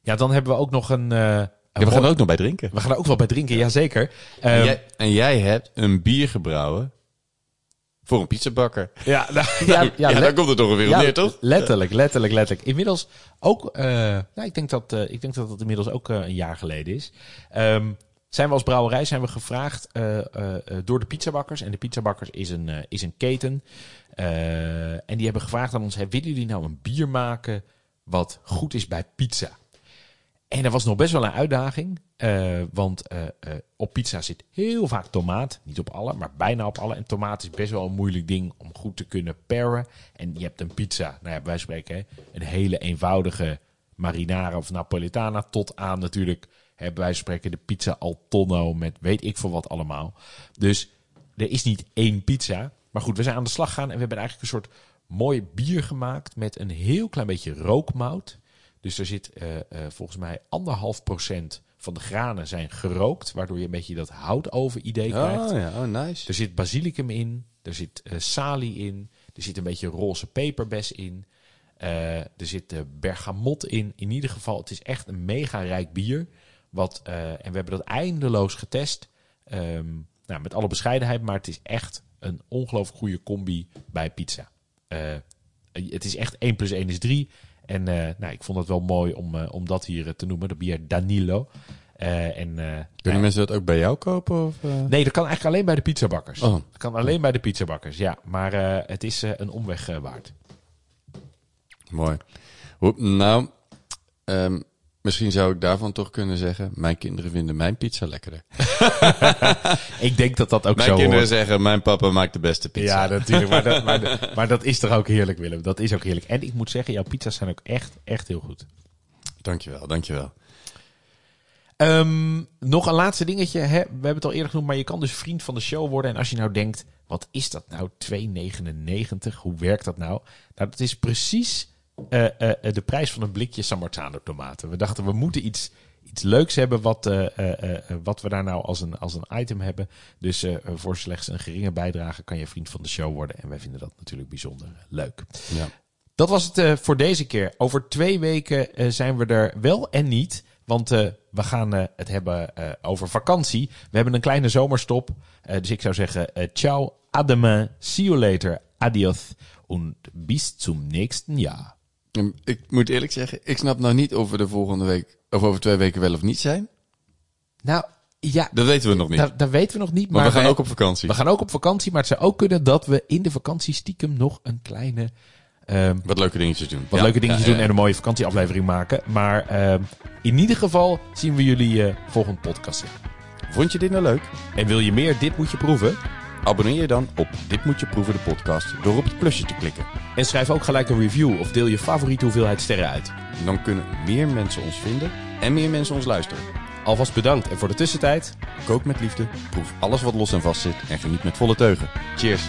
Ja, dan hebben we ook nog een... eh, Ja, we gaan er ook nog bij drinken. we gaan er ook wel bij drinken, jazeker. En Ehm, jij, en jij hebt een bier gebrouwen voor een pizzabakker. Ja, nou, Ja, ja, ja, daar komt het toch weer op ja, neer, toch? Letterlijk, letterlijk, letterlijk. Inmiddels ook, eh, nou, ik denk dat, eh, ik denk dat het inmiddels ook een jaar geleden is. Ehm, zijn we als brouwerij zijn we gevraagd eh, eh, eh, door de pizzabakkers. En de pizzabakkers is een, is een keten. En die hebben gevraagd aan ons: hey, willen jullie nou een bier maken wat goed is bij pizza? En dat was nog best wel een uitdaging. want op pizza zit heel vaak tomaat. Niet op alle, maar bijna op alle. En tomaat is best wel een moeilijk ding om goed te kunnen paren. En je hebt een pizza, nou ja, wij spreken een hele eenvoudige marinara of napolitana. Tot aan natuurlijk, wijze van spreken, de pizza al tonno met weet ik veel wat allemaal. Dus er is niet één pizza. Maar goed, we zijn aan de slag gegaan en we hebben eigenlijk een soort mooi bier gemaakt met een heel klein beetje rookmout. Dus er zit eh, eh, volgens mij anderhalf procent van de granen zijn gerookt, waardoor je een beetje dat houtoven idee krijgt. Oh ja, oh nice. Er zit basilicum in, er zit eh, salie in, er zit een beetje roze peperbes in, er zit bergamot in. In ieder geval, het is echt een mega rijk bier. Wat, eh, en we hebben dat eindeloos getest. Ehm, nou, met alle bescheidenheid, maar het is echt een ongelooflijk goede combi bij pizza. Eh, het is echt 1 plus 1 is 3. En eh, nou, ik vond het wel mooi om, om dat hier te noemen, de bier Danilo. En, Kunnen nou, mensen dat ook bij jou kopen? Of? Nee, dat kan eigenlijk alleen bij de pizzabakkers. Oh. Dat kan alleen bij de pizzabakkers, ja. Maar het is een omweg waard. Mooi. Nou, ehm, misschien zou ik daarvan toch kunnen zeggen... mijn kinderen vinden mijn pizza lekkerder. Ik denk dat dat ook mijn zo kinderen hoort. zeggen, mijn papa maakt de beste pizza. Ja, natuurlijk. Maar dat, maar, dat- maar dat is toch ook heerlijk, Willem. Dat is ook heerlijk. En ik moet zeggen, jouw pizza's zijn ook echt, echt heel goed. Dankjewel, dankjewel. Ehm, nog een laatste dingetje. Hè? We hebben het al eerder genoemd, maar je kan dus vriend van de show worden. En als je nou denkt, wat is dat nou? 2,99? Hoe werkt dat nou? Nou, dat is precies eh, eh, eh, de prijs van een blikje San Marzano tomaten. We dachten, we moeten iets, iets leuks hebben wat, wat we daar nou als een, als een item hebben. Dus voor slechts een geringe bijdrage kan je vriend van de show worden. En wij vinden dat natuurlijk bijzonder leuk. Ja. Dat was het voor deze keer. Over twee weken zijn we er wel en niet. Want we gaan het hebben over vakantie. We hebben een kleine zomerstop. Dus ik zou zeggen, ciao, ademe, see you later, adios. Und bis zum nächsten Jahr. Ehm, Ik moet eerlijk zeggen, ik snap nou niet of we de volgende week... of over twee weken wel of niet zijn. Nou, ja, Dat weten we nog niet. dat, dat weten we nog niet. maar we gaan wij- ook op vakantie. we gaan ook op vakantie. Maar het zou ook kunnen dat we in de vakantie stiekem nog een kleine... ehm, Wat leuke dingetjes doen. wat Ja, leuke dingetjes ja, doen en een mooie vakantieaflevering maken. Maar ehm, in ieder geval zien we jullie eh volgende podcast. Vond je dit nou leuk? En wil je meer Dit Moet Je Proeven? Abonneer je dan op Dit Moet Je Proeven de podcast door op het plusje te klikken. En schrijf ook gelijk een review of deel je favoriete hoeveelheid sterren uit. Dan kunnen meer mensen ons vinden en meer mensen ons luisteren. Alvast bedankt en voor de tussentijd... Kook met liefde, proef alles wat los en vast zit en geniet met volle teugen. Cheers!